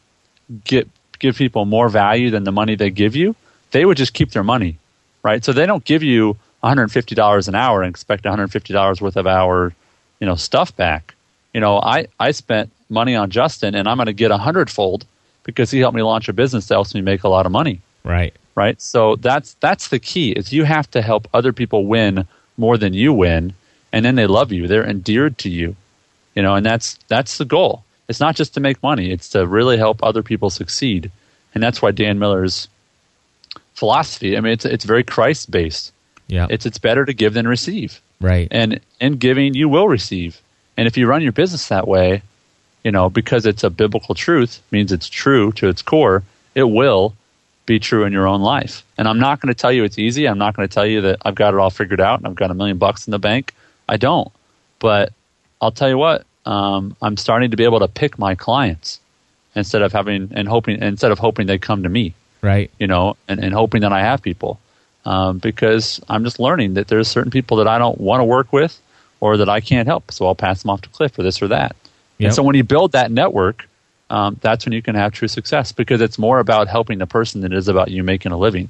get give people more value than the money they give you, they would just keep their money, right? So they don't give you $150 an hour and expect $150 worth of our, you know, stuff back. You know, I I spent money on Justin, and I'm going to get a hundredfold because he helped me launch a business that helps me make a lot of money. Right right? So that's that's the key. Is you have to help other people win more than you win, and then they love you. They're endeared to you, you know, and that's that's the goal. It's not just to make money; it's to really help other people succeed, and that's why Dan Miller's philosophy. I mean, it's it's very Christ based. Yeah, it's it's better to give than receive. Right, and in giving, you will receive. And if you run your business that way, you know, because it's a biblical truth, means it's true to its core, it will be true in your own life. And I'm not going to tell you it's easy. I'm not going to tell you that I've got it all figured out and I've got a million bucks in the bank. I don't. But I'll tell you what, um, I'm starting to be able to pick my clients instead of having and hoping instead of hoping they come to me. Right. You know, and, and hoping that I have people. Um, because I'm just learning that there's certain people that I don't want to work with or that I can't help. So I'll pass them off to Cliff for this or that. Yep. And so when you build that network, um, that's when you can have true success because it's more about helping the person than it is about you making a living.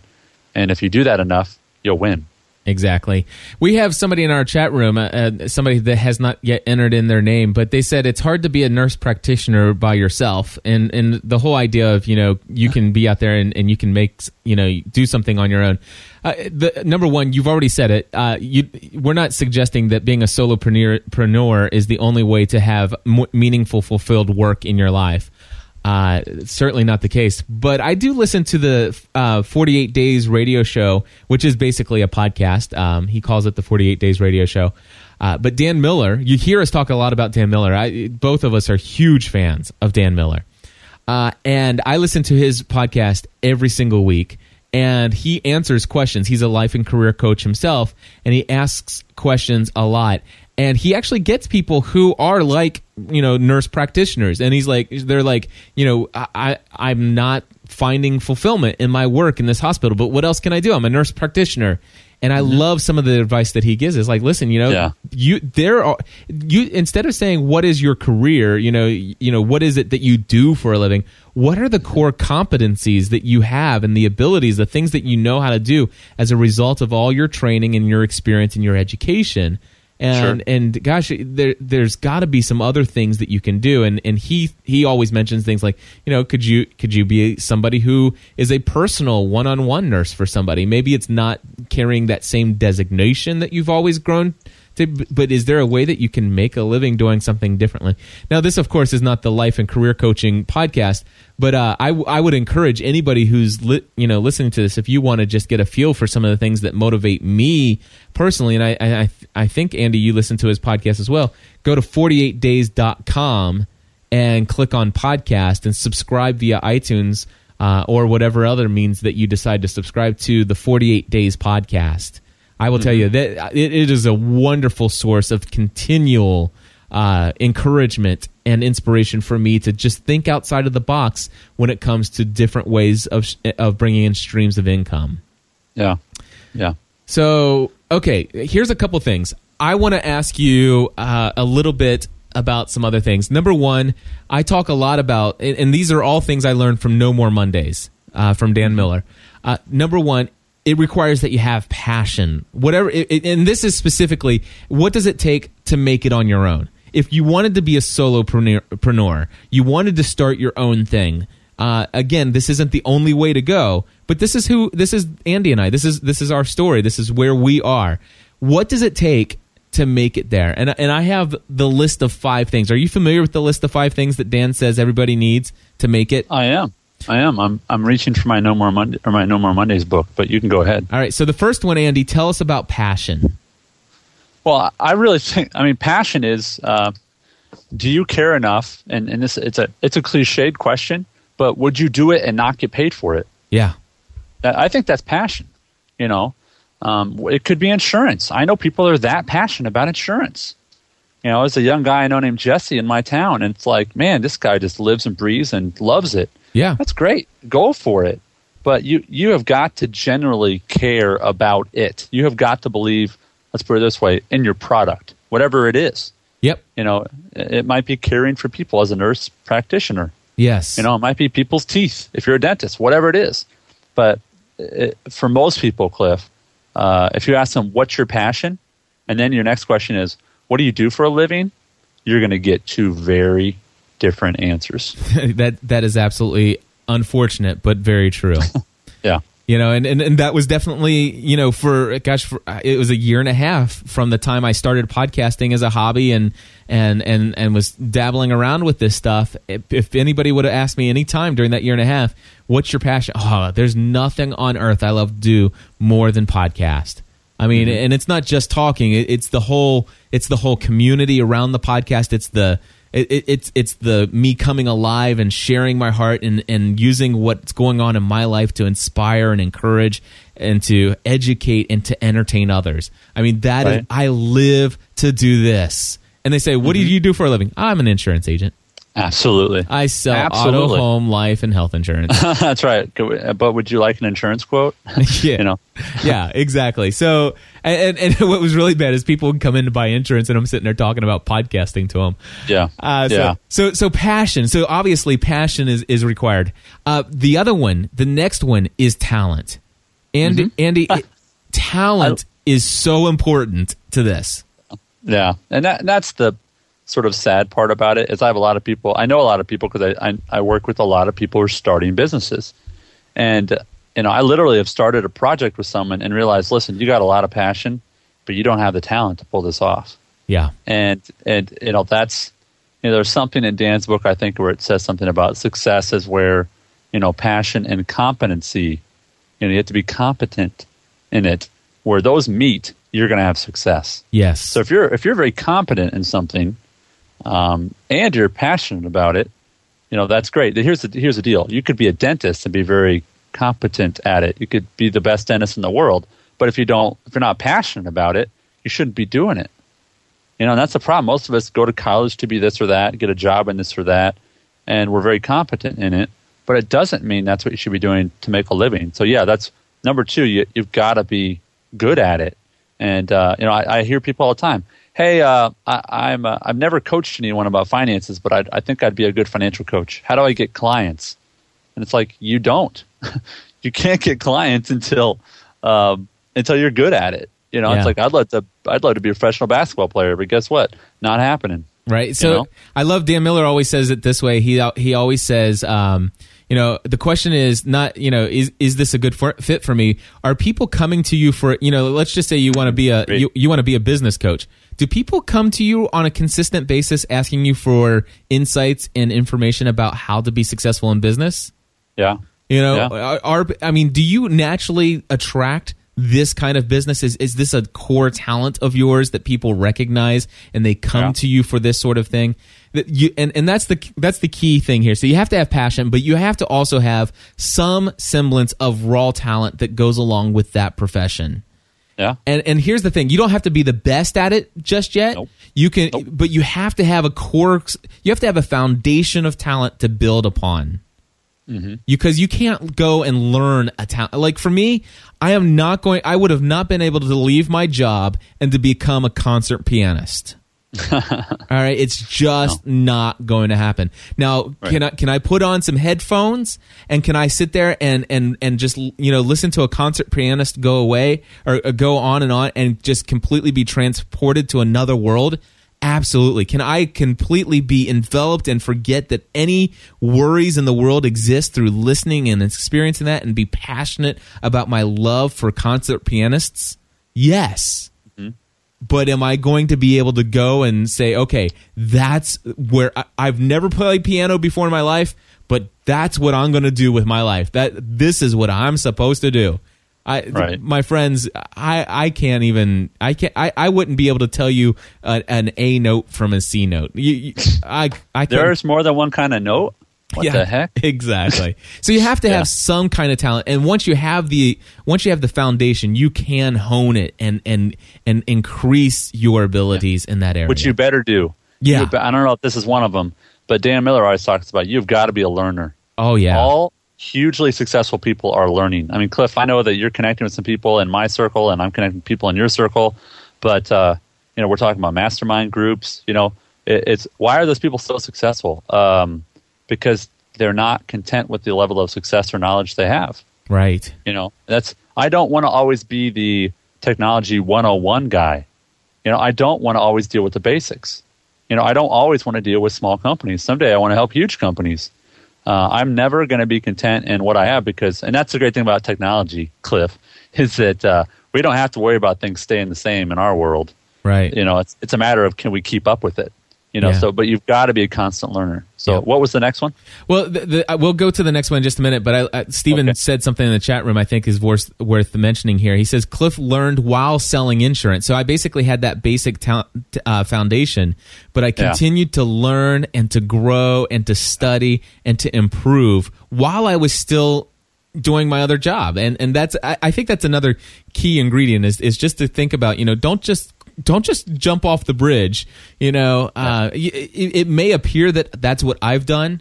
And if you do that enough, you'll win. Exactly. We have somebody in our chat room, uh, uh, somebody that has not yet entered in their name, but they said it's hard to be a nurse practitioner by yourself. And, and the whole idea of, you know, you can be out there and, and you can make, you know, do something on your own. Uh, the number one, you've already said it. Uh, you, we're not suggesting that being a solopreneur is the only way to have meaningful, fulfilled work in your life. Uh, certainly not the case. But I do listen to the uh, 48 Days radio show, which is basically a podcast. Um, he calls it the 48 Days radio show. Uh, but Dan Miller, you hear us talk a lot about Dan Miller. I, both of us are huge fans of Dan Miller. Uh, and I listen to his podcast every single week. And he answers questions. He's a life and career coach himself, and he asks questions a lot and he actually gets people who are like you know nurse practitioners and he's like they're like you know i i'm not finding fulfillment in my work in this hospital but what else can i do i'm a nurse practitioner and I mm-hmm. love some of the advice that he gives. Is like, listen, you know, yeah. you there are you instead of saying what is your career, you know, you know, what is it that you do for a living? What are the core competencies that you have and the abilities, the things that you know how to do as a result of all your training and your experience and your education? And sure. and gosh, there there's got to be some other things that you can do. And and he he always mentions things like you know could you could you be somebody who is a personal one on one nurse for somebody? Maybe it's not carrying that same designation that you've always grown to, but is there a way that you can make a living doing something differently? Now, this, of course, is not the life and career coaching podcast, but uh, I, I would encourage anybody who's li- you know listening to this if you want to just get a feel for some of the things that motivate me personally, and I I, I think Andy, you listen to his podcast as well. Go to 48days.com and click on podcast and subscribe via iTunes uh, or whatever other means that you decide to subscribe to the 48 Days podcast. I will mm-hmm. tell you that it, it is a wonderful source of continual uh, encouragement and inspiration for me to just think outside of the box when it comes to different ways of of bringing in streams of income. Yeah, yeah. So, okay, here's a couple things. I want to ask you uh, a little bit about some other things. Number one, I talk a lot about, and these are all things I learned from No More Mondays uh, from Dan Miller. Uh, number one, it requires that you have passion. Whatever, it, it, and this is specifically, what does it take to make it on your own? if you wanted to be a solopreneur, you wanted to start your own thing. Uh, again, this isn't the only way to go, but this is who this is. Andy and I. This is this is our story. This is where we are. What does it take to make it there? And and I have the list of five things. Are you familiar with the list of five things that Dan says everybody needs to make it? I am. I am. I'm. I'm reaching for my No More Monday or my No More Mondays book, but you can go ahead. All right. So the first one, Andy, tell us about passion. Well, I really think. I mean, passion is. Uh, do you care enough? And and this it's a it's a cliched question, but would you do it and not get paid for it? Yeah, I think that's passion. You know, um, it could be insurance. I know people are that passionate about insurance. You know, as a young guy I know named Jesse in my town, and it's like, man, this guy just lives and breathes and loves it. Yeah, that's great. Go for it. But you you have got to generally care about it. You have got to believe let's put it this way, in your product, whatever it is. Yep. You know, it might be caring for people as a nurse practitioner. Yes. You know, it might be people's teeth if you're a dentist, whatever it is. But it, for most people, Cliff, uh, if you ask them, what's your passion? And then your next question is, what do you do for a living? You're going to get two very different answers. that That is absolutely unfortunate, but very true. yeah you know and, and, and that was definitely you know for gosh for, it was a year and a half from the time i started podcasting as a hobby and and and and was dabbling around with this stuff if, if anybody would have asked me any time during that year and a half what's your passion oh there's nothing on earth i love to do more than podcast i mean mm-hmm. and it's not just talking it, it's the whole it's the whole community around the podcast it's the it, it, it's it's the me coming alive and sharing my heart and and using what's going on in my life to inspire and encourage and to educate and to entertain others. I mean that right. is, I live to do this. And they say, "What mm-hmm. do you do for a living?" I'm an insurance agent. Absolutely. I sell Absolutely. auto, home, life, and health insurance. That's right. But would you like an insurance quote? yeah. you know. yeah, exactly. So, and, and, and, what was really bad is people would come in to buy insurance, and I'm sitting there talking about podcasting to them. Yeah. Uh, so, yeah. So, so passion. So obviously, passion is is required. Uh, the other one, the next one, is talent. And mm-hmm. Andy, talent is so important to this. Yeah, and that, that's the sort of sad part about it is I have a lot of people. I know a lot of people because I, I, I work with a lot of people who are starting businesses, and you know I literally have started a project with someone and realized, listen, you got a lot of passion, but you don't have the talent to pull this off. Yeah, and and you know that's you know there's something in Dan's book I think where it says something about success is where you know passion and competency. You know you have to be competent in it. Where those meet, you're going to have success. Yes. So if you're if you're very competent in something, um, and you're passionate about it, you know that's great. Here's the here's the deal: you could be a dentist and be very competent at it. You could be the best dentist in the world, but if you don't, if you're not passionate about it, you shouldn't be doing it. You know, that's the problem. Most of us go to college to be this or that, get a job in this or that, and we're very competent in it. But it doesn't mean that's what you should be doing to make a living. So yeah, that's number two. You, you've got to be good at it. And uh, you know, I, I hear people all the time hey, uh, I, am uh, I've never coached anyone about finances, but I, I think I'd be a good financial coach. How do I get clients? And it's like you don't. you can't get clients until um, until you're good at it. You know, yeah. it's like I'd love to I'd love to be a professional basketball player, but guess what? Not happening. Right. So you know? I love Dan Miller always says it this way. He he always says. Um, you know the question is not you know is is this a good for, fit for me are people coming to you for you know let's just say you want to be a you, you want to be a business coach do people come to you on a consistent basis asking you for insights and information about how to be successful in business? Yeah. You know, Yeah. are, are I mean, do you naturally attract this kind of business? Is is this a core talent of yours that people recognize and they come Yeah. to you for this sort of thing? That you and, and that's the that's the key thing here. So you have to have passion, but you have to also have some semblance of raw talent that goes along with that profession. Yeah. And and here's the thing: you don't have to be the best at it just yet. Nope. You can, Nope. but you have to have a core. You have to have a foundation of talent to build upon. Mm-hmm. Because you can't go and learn a talent. Like for me, I am not going. I would have not been able to leave my job and to become a concert pianist. All right, it's just not going to happen. Now, Right. can I can I put on some headphones and can I sit there and and and just you know listen to a concert pianist go away or, or go on and on and just completely be transported to another world? Absolutely. Can I completely be enveloped and forget that any worries in the world exist through listening and experiencing that and be passionate about my love for concert pianists? Yes mm-hmm. but am I going to be able to go and say, okay, that's where I, I've never played piano before in my life, but that's what I'm going to do with my life. That this is what I'm supposed to do. I, Right. my friends, I, I can't even, I can't, I, I wouldn't be able to tell you a, an A note from a C note. You, you, I, I There's more than one kind of note. What the heck? Exactly. So you have to have some kind of talent, and once you have the once you have the foundation, you can hone it and and and increase your abilities in that area. Which you better do. Yeah. You I don't know if this is one of them, but Dan Miller always talks about you've got to be a learner. oh yeah. All hugely successful people are learning. I mean, Cliff, I know that you're connecting with some people in my circle, and I'm connecting people in your circle, but uh, you know, we're talking about mastermind groups. You know, it, it's why are those people so successful? Um, because they're not content with the level of success or knowledge they have. right. You know, that's I don't want to always be the technology 101 guy. You know, I don't want to always deal with the basics. You know, I don't always want to deal with small companies. Someday I want to help huge companies. Uh, I'm never going to be content in what I have because, and that's the great thing about technology, Cliff, is that uh, we don't have to worry about things staying the same in our world. Right. You know, it's it's a matter of can we keep up with it. You know, Yeah. so but you've got to be a constant learner. So, Yeah. what was the next one? Well, the, the, uh, we'll go to the next one in just a minute. But I, uh, Stephen Okay. said something in the chat room I think is worth worth mentioning here. He says Cliff learned while selling insurance, so I basically had that basic ta- uh, foundation, but I continued to learn and to grow and to study and to improve while I was still doing my other job and and that's I, I think that's another key ingredient is is just to think about you know don't just don't just jump off the bridge you know uh it, it may appear that that's what i've done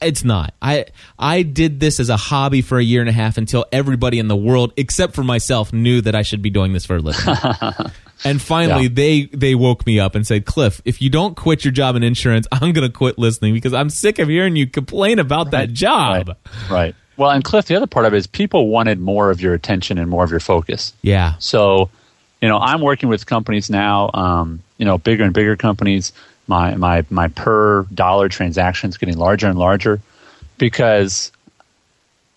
it's not i i did this as a hobby for a year and a half until everybody in the world except for myself knew that i should be doing this for a living and finally Yeah. they they woke me up and said cliff if you don't quit your job in insurance i'm going to quit listening because i'm sick of hearing you complain about that job Right. Right. Well, and Cliff, the other part of it is people wanted more of your attention and more of your focus. yeah So, you know, I'm working with companies now, um, you know, bigger and bigger companies. My my my per dollar transactions getting larger and larger because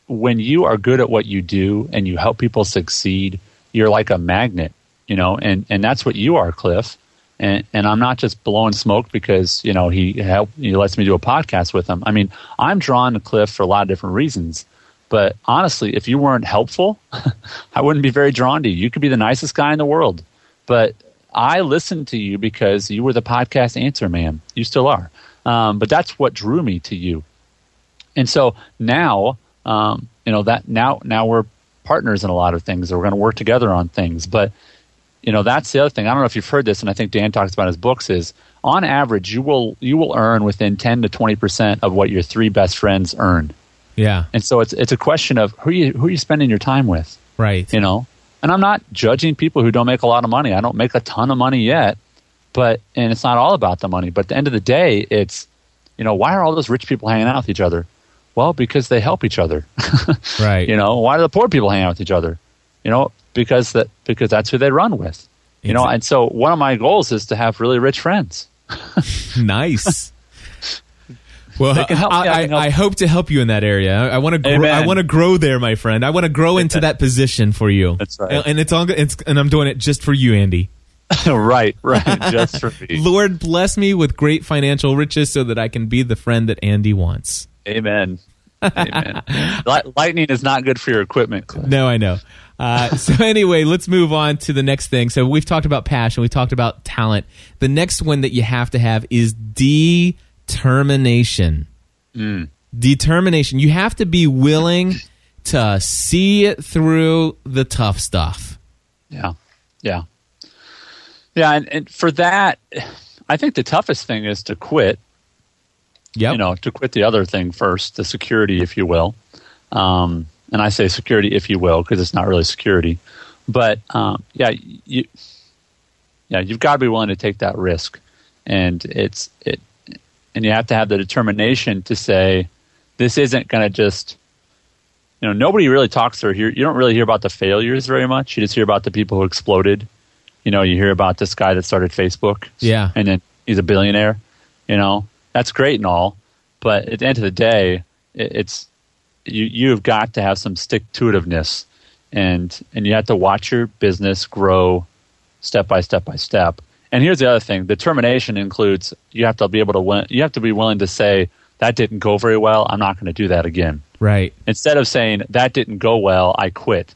when you are good at what you do and you help people succeed, you're like a magnet, you know, and and that's what you are, Cliff. And and I'm not just blowing smoke because you know he help he lets me do a podcast with him. I mean, I'm drawn to Cliff for a lot of different reasons. But honestly, if you weren't helpful, I wouldn't be very drawn to you. You could be the nicest guy in the world, but I listened to you because you were the podcast answer man. You still are. Um, but that's what drew me to you. And so now, um, you know that now now we're partners in a lot of things. We're going to work together on things. But you know that's the other thing. I don't know if you've heard this, and I think Dan talks about his books is on average you will you will earn within ten to twenty percent of what your three best friends earn. Yeah And so it's it's a question of who are you who are you spending your time with, right you know? And I'm not judging people who don't make a lot of money. I don't make a ton of money yet, but and it's not all about the money. But at the end of the day, it's you know why are all those rich people hanging out with each other? Well, because they help each other. right you know why do the poor people hang out with each other? You know because that because that's who they run with. You know, and so one of my goals is to have really rich friends. nice. Well, They can help I I, I, hope to help you in that area. I, I want to. Grow, I want to grow there, my friend. I want to grow into that position for you. That's right. And, and it's all. It's and I'm doing it just for you, Andy. right, right. Just for me. Lord, bless me with great financial riches so that I can be the friend that Andy wants. Amen. Amen. Lightning is not good for your equipment. Cliff. No, I know. Uh, so anyway, let's move on to the next thing. So we've talked about passion, we talked about talent. The next one that you have to have is determination. Mm. Determination. You have to be willing to see it through the tough stuff. Yeah, yeah, yeah. And, and for that, I think the toughest thing is to quit. Yeah. You know, to quit the other thing first, the security, if you will. Um, and I say security, if you will, because it's not really security. But um, yeah, you, yeah, you've got to be willing to take that risk, and it's it, and you have to have the determination to say, this isn't going to just, you know, nobody really talks or hear. You don't really hear about the failures very much. You just hear about the people who exploded. You know, you hear about this guy that started Facebook, Yeah. and then he's a billionaire. You know, that's great and all, but at the end of the day, it, it's you. You've got to have some stick to itiveness, and and you have to watch your business grow step by step by step. And here's the other thing: determination includes you have to be able to win. You have to be willing to say that didn't go very well. I'm not going to do that again. Right. Instead of saying that didn't go well, I quit.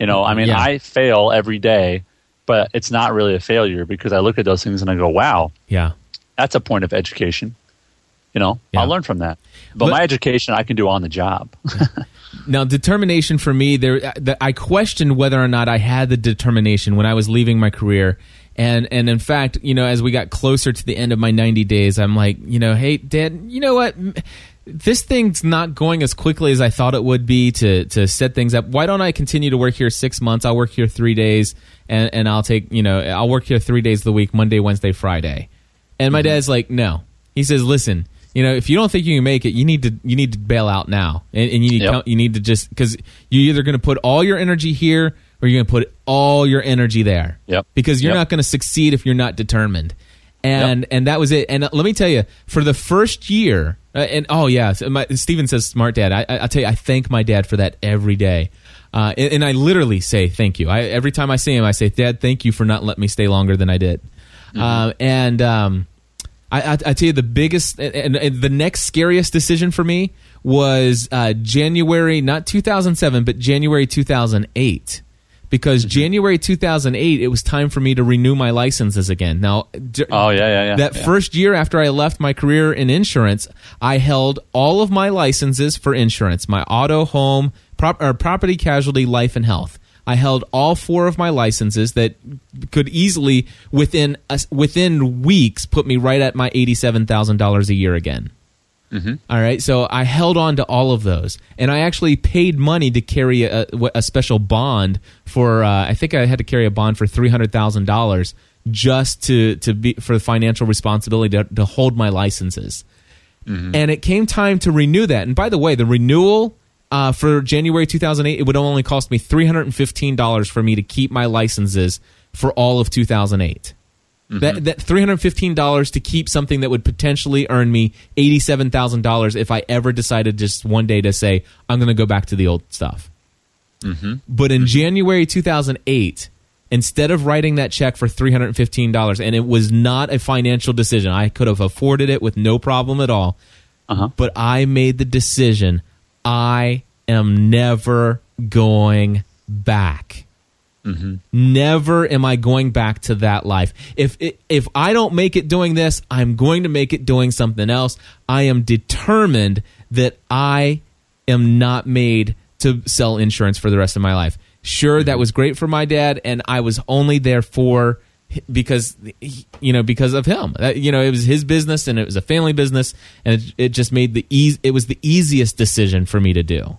You know, I mean, Yeah. I fail every day, but it's not really a failure because I look at those things and I go, "Wow, Yeah. that's a point of education." You know, Yeah. I'll learn from that. But But- my education, I can do on the job. Now, determination for me, there, I questioned whether or not I had the determination when I was leaving my career, and and in fact, you know, as we got closer to the end of my ninety days, I'm like, you know, hey, Dad, you know what? This thing's not going as quickly as I thought it would be to to set things up. Why don't I continue to work here six months? I'll work here three days, and and I'll take, you know, I'll work here three days of the week, Monday, Wednesday, Friday. And my mm-hmm. dad's like, no. He says, listen, you know, if you don't think you can make it, you need to you need to bail out now, and, and you need Yep. you need to just because you're either going to put all your energy here or you're going to put all your energy there. Yep. Because you're Yep. not going to succeed if you're not determined. And and that was it. And uh, let me tell you, for the first year, uh, and oh yeah, so my, Steven says smart dad. I, I I tell you, I thank my dad for that every day. Uh, and, and I literally say thank you. I, every time I see him, I say, Dad, thank you for not letting me stay longer than I did. Uh, and um, I, I, I tell you the biggest and, and the next scariest decision for me was uh, January, not 2007, but January 2008. Because January 2008, it was time for me to renew my licenses again. Now, d- oh yeah, yeah, yeah. that yeah. first year after I left my career in insurance, I held all of my licenses for insurance my auto, home, prop, property, casualty, life, and health. I held all four of my licenses that could easily, within within weeks, put me right at my eighty-seven thousand dollars a year again. All right, so I held on to all of those, and I actually paid money to carry a, a special bond for. Uh, I think I had to carry a bond for three hundred thousand dollars just to to be for the financial responsibility to, to hold my licenses. And it came time to renew that. And by the way, the renewal uh, for January 2008, it would only cost me $315 for me to keep my licenses for all of 2008. Mm-hmm. That, that $315 to keep something that would potentially earn me $87,000 if I ever decided just one day to say, I'm going to go back to the old stuff. Mm-hmm. But in mm-hmm. January 2008, instead of writing that check for $315, and it was not a financial decision, I could have afforded it with no problem at all. Uh-huh. But I made the decision I am never going back. Mm-hmm. Never am I going back to that life. If if I don't make it doing this, I'm going to make it doing something else. I am determined that I am not made to sell insurance for the rest of my life. Sure, that mm-hmm. was great for my dad, and I was only there for because you know because of him. You know, it was his business and it was a family business, and it, it just made the easy. It was the easiest decision for me to do,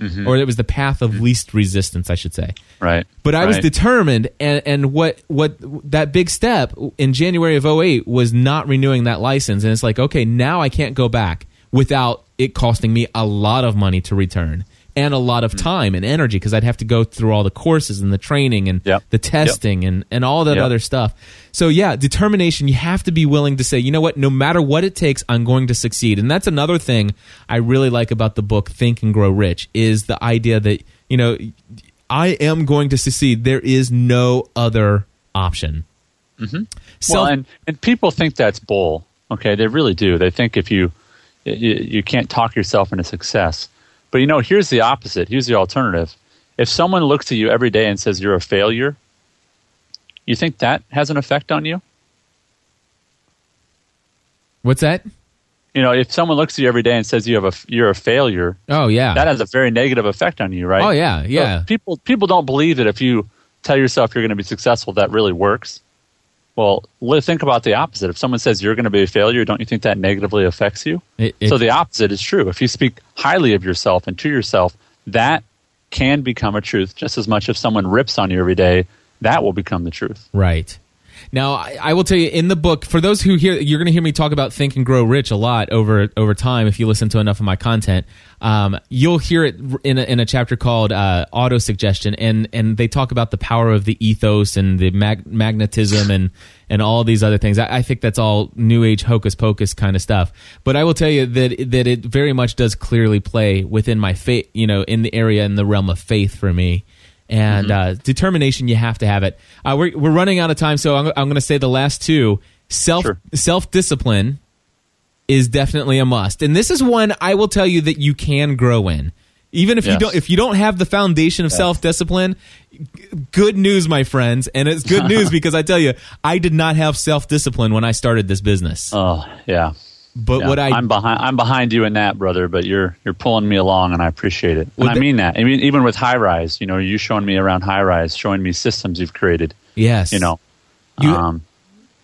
Mm-hmm. or it was the path of mm-hmm. least resistance, I should say. right. But I was determined, and, and what what that big step in January of 08 was not renewing that license, and it's like, okay, now I can't go back without it costing me a lot of money to return and a lot Hmm. of time and energy because I'd have to go through all the courses and the training and Yep. the testing and and all that Yep. other stuff. So yeah, determination. You have to be willing to say, you know what, no matter what it takes, I'm going to succeed. And that's another thing I really like about the book Think and Grow Rich is the idea that you know I am going to succeed. There is no other option. Mm-hmm. well, and, and people think that's bull. Okay, they really do. They think if you, you you can't talk yourself into success. But you know, here's the opposite. Here's the alternative. If someone looks at you every day and says you're a failure, you think that has an effect on you? What's that? You know, if someone looks at you every day and says you have a you're a failure, oh yeah, that has a very negative effect on you, right? Oh yeah, yeah. So people people don't believe that if you tell yourself you're going to be successful, that really works. Well, think about the opposite. If someone says you're going to be a failure, don't you think that negatively affects you? It, it, so the opposite is true. If you speak highly of yourself and to yourself, that can become a truth just as much as if someone rips on you every day, that will become the truth. Right. Now, I, I, will tell you in the book, for those who hear, you're going to hear me talk about Think and Grow Rich a lot over over time. If you listen to enough of my content, um, you'll hear it in a, in a chapter called uh, Auto Suggestion, and and they talk about the power of the ethos and the mag- magnetism and and all these other things. I, I, think that's all New Age hocus pocus kind of stuff. But I will tell you that that it very much does clearly play within my faith, you know, in the area in the realm of faith for me and mm-hmm. uh, determination. You have to have it. Uh, we're we're running out of time, so I'm, I'm going to say the last two. Self sure. self discipline is definitely a must, and this is one I will tell you that you can grow in. Even if yes. you don't, if you don't have the foundation of yes. self discipline, good news, my friends, and it's good news because I tell you, I did not have self discipline when I started this business. Oh yeah, but yeah, what I I'm behind I'm behind you in that, brother. But you're you're pulling me along, and I appreciate it. And I mean that. I mean even with Highrise, you know, you showing me around Highrise, showing me systems you've created. Yes, you know, you, um,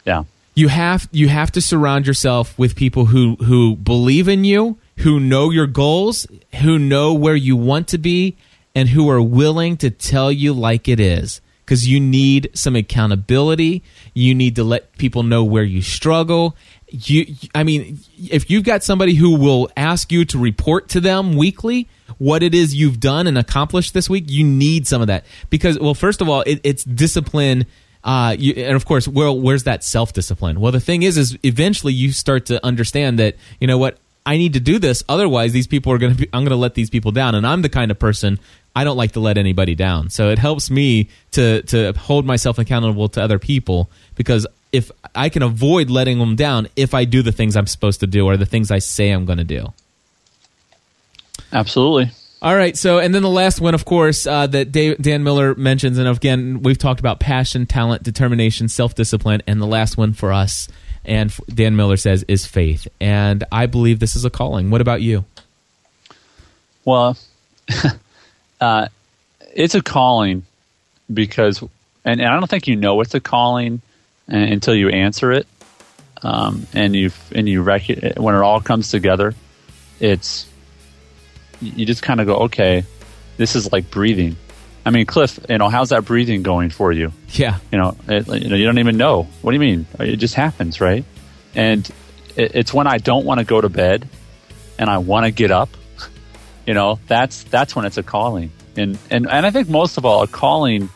yeah. You have you have to surround yourself with people who who believe in you, who know your goals, who know where you want to be, and who are willing to tell you like it is because you need some accountability. You need to let people know where you struggle you i mean if you've got somebody who will ask you to report to them weekly what it is you've done and accomplished this week you need some of that. Because well first of all it, it's discipline uh, you, and of course well where's that self-discipline? Well the thing is is eventually you start to understand that you know what i need to do this otherwise these people are going to i'm going to let these people down. And i'm the kind of person I don't like to let anybody down. So it helps me to to hold myself accountable to other people because if I can avoid letting them down if I do the things I'm supposed to do or the things I say I'm going to do. Absolutely. All right. So, and then the last one, of course, uh, that Dave, Dan Miller mentions, and again, we've talked about passion, talent, determination, self discipline, and the last one for us, and Dan Miller says, is faith. And I believe this is a calling. What about you? Well, uh, it's a calling because, and, and I don't think you know it's a calling until you answer it, um, and you and you rec- when it all comes together, it's you just kind of go, okay, this is like breathing. I mean, Cliff, you know, how's that breathing going for you? Yeah, you know, it, you know, you don't even know. What do you mean? It just happens, right? And it, it's when I don't want to go to bed and I want to get up. You know, that's that's when it's a calling. And and and I think most of all, a calling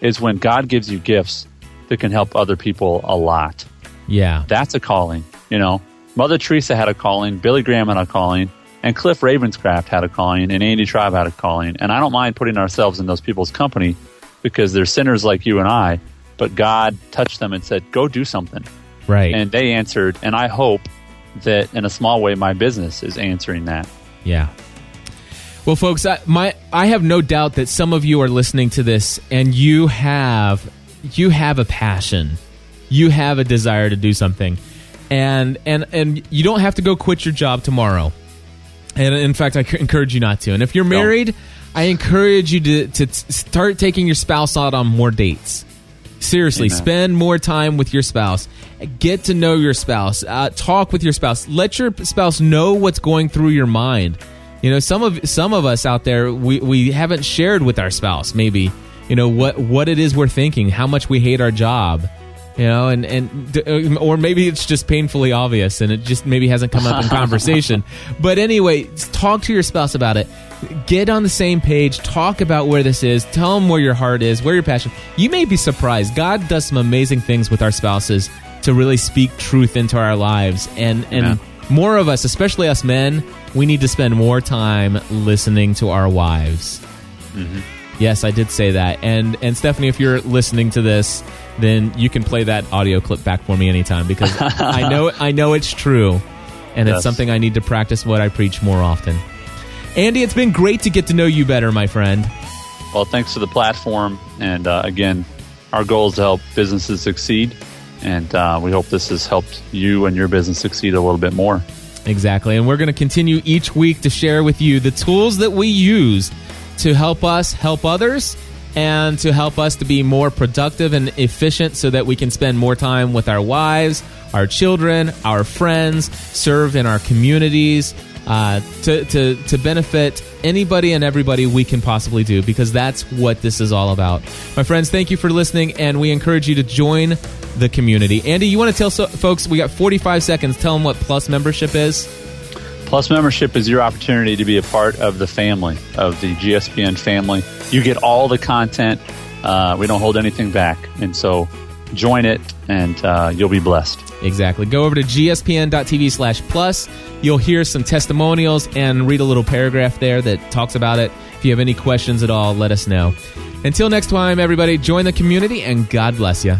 is when God gives you gifts that can help other people a lot. Yeah. That's a calling, you know. Mother Teresa had a calling, Billy Graham had a calling, and Cliff Ravenscraft had a calling, and Andy Traub had a calling. And I don't mind putting ourselves in those people's company because they're sinners like you and I, but God touched them and said, go do something. Right. And they answered, and I hope that in a small way my business is answering that. Yeah. Well, folks, I, my I have no doubt that some of you are listening to this and you have you have a passion, you have a desire to do something, and and and you don't have to go quit your job tomorrow. And in fact, I encourage you not to. And if you're married, I encourage you to to start taking your spouse out on more dates. Seriously, Amen. spend more time with your spouse. Get to know your spouse. Uh, talk with your spouse. Let your spouse know what's going through your mind. You know, some of some of us out there, we, we haven't shared with our spouse maybe you know what what it is we're thinking, how much we hate our job, you know, and and uh, or maybe it's just painfully obvious and it just maybe hasn't come up in conversation. but anyway, talk to your spouse about it. Get on the same page. Talk about where this is. Tell them where your heart is, where your passion. You may be surprised. God does some amazing things with our spouses to really speak truth into our lives, and and. Yeah. More of us, especially us men, we need to spend more time listening to our wives. Mm-hmm. Yes, I did say that. And and Stephanie, if you're listening to this, then you can play that audio clip back for me anytime because I know I know it's true, and Yes. it's something I need to practice what I preach more often. Andy, it's been great to get to know you better, my friend. Well, thanks to the platform. And uh, again, our goal is to help businesses succeed. And uh, we hope this has helped you and your business succeed a little bit more. Exactly. And we're going to continue each week to share with you the tools that we use to help us help others and to help us to be more productive and efficient so that we can spend more time with our wives, our children, our friends, serve in our communities, uh, to, to, to benefit anybody and everybody we can possibly do because that's what this is all about. My friends, thank you for listening, and we encourage you to join the community. Andy, you want to tell so- folks, we got 45 seconds, tell them what Plus membership is? Plus, membership is your opportunity to be a part of the family, of the GSPN family. You get all the content. Uh, we don't hold anything back. And so join it, and uh, you'll be blessed. Exactly. Go over to gspn.tv slash plus. You'll hear some testimonials and read a little paragraph there that talks about it. If you have any questions at all, let us know. Until next time, everybody, join the community and God bless you.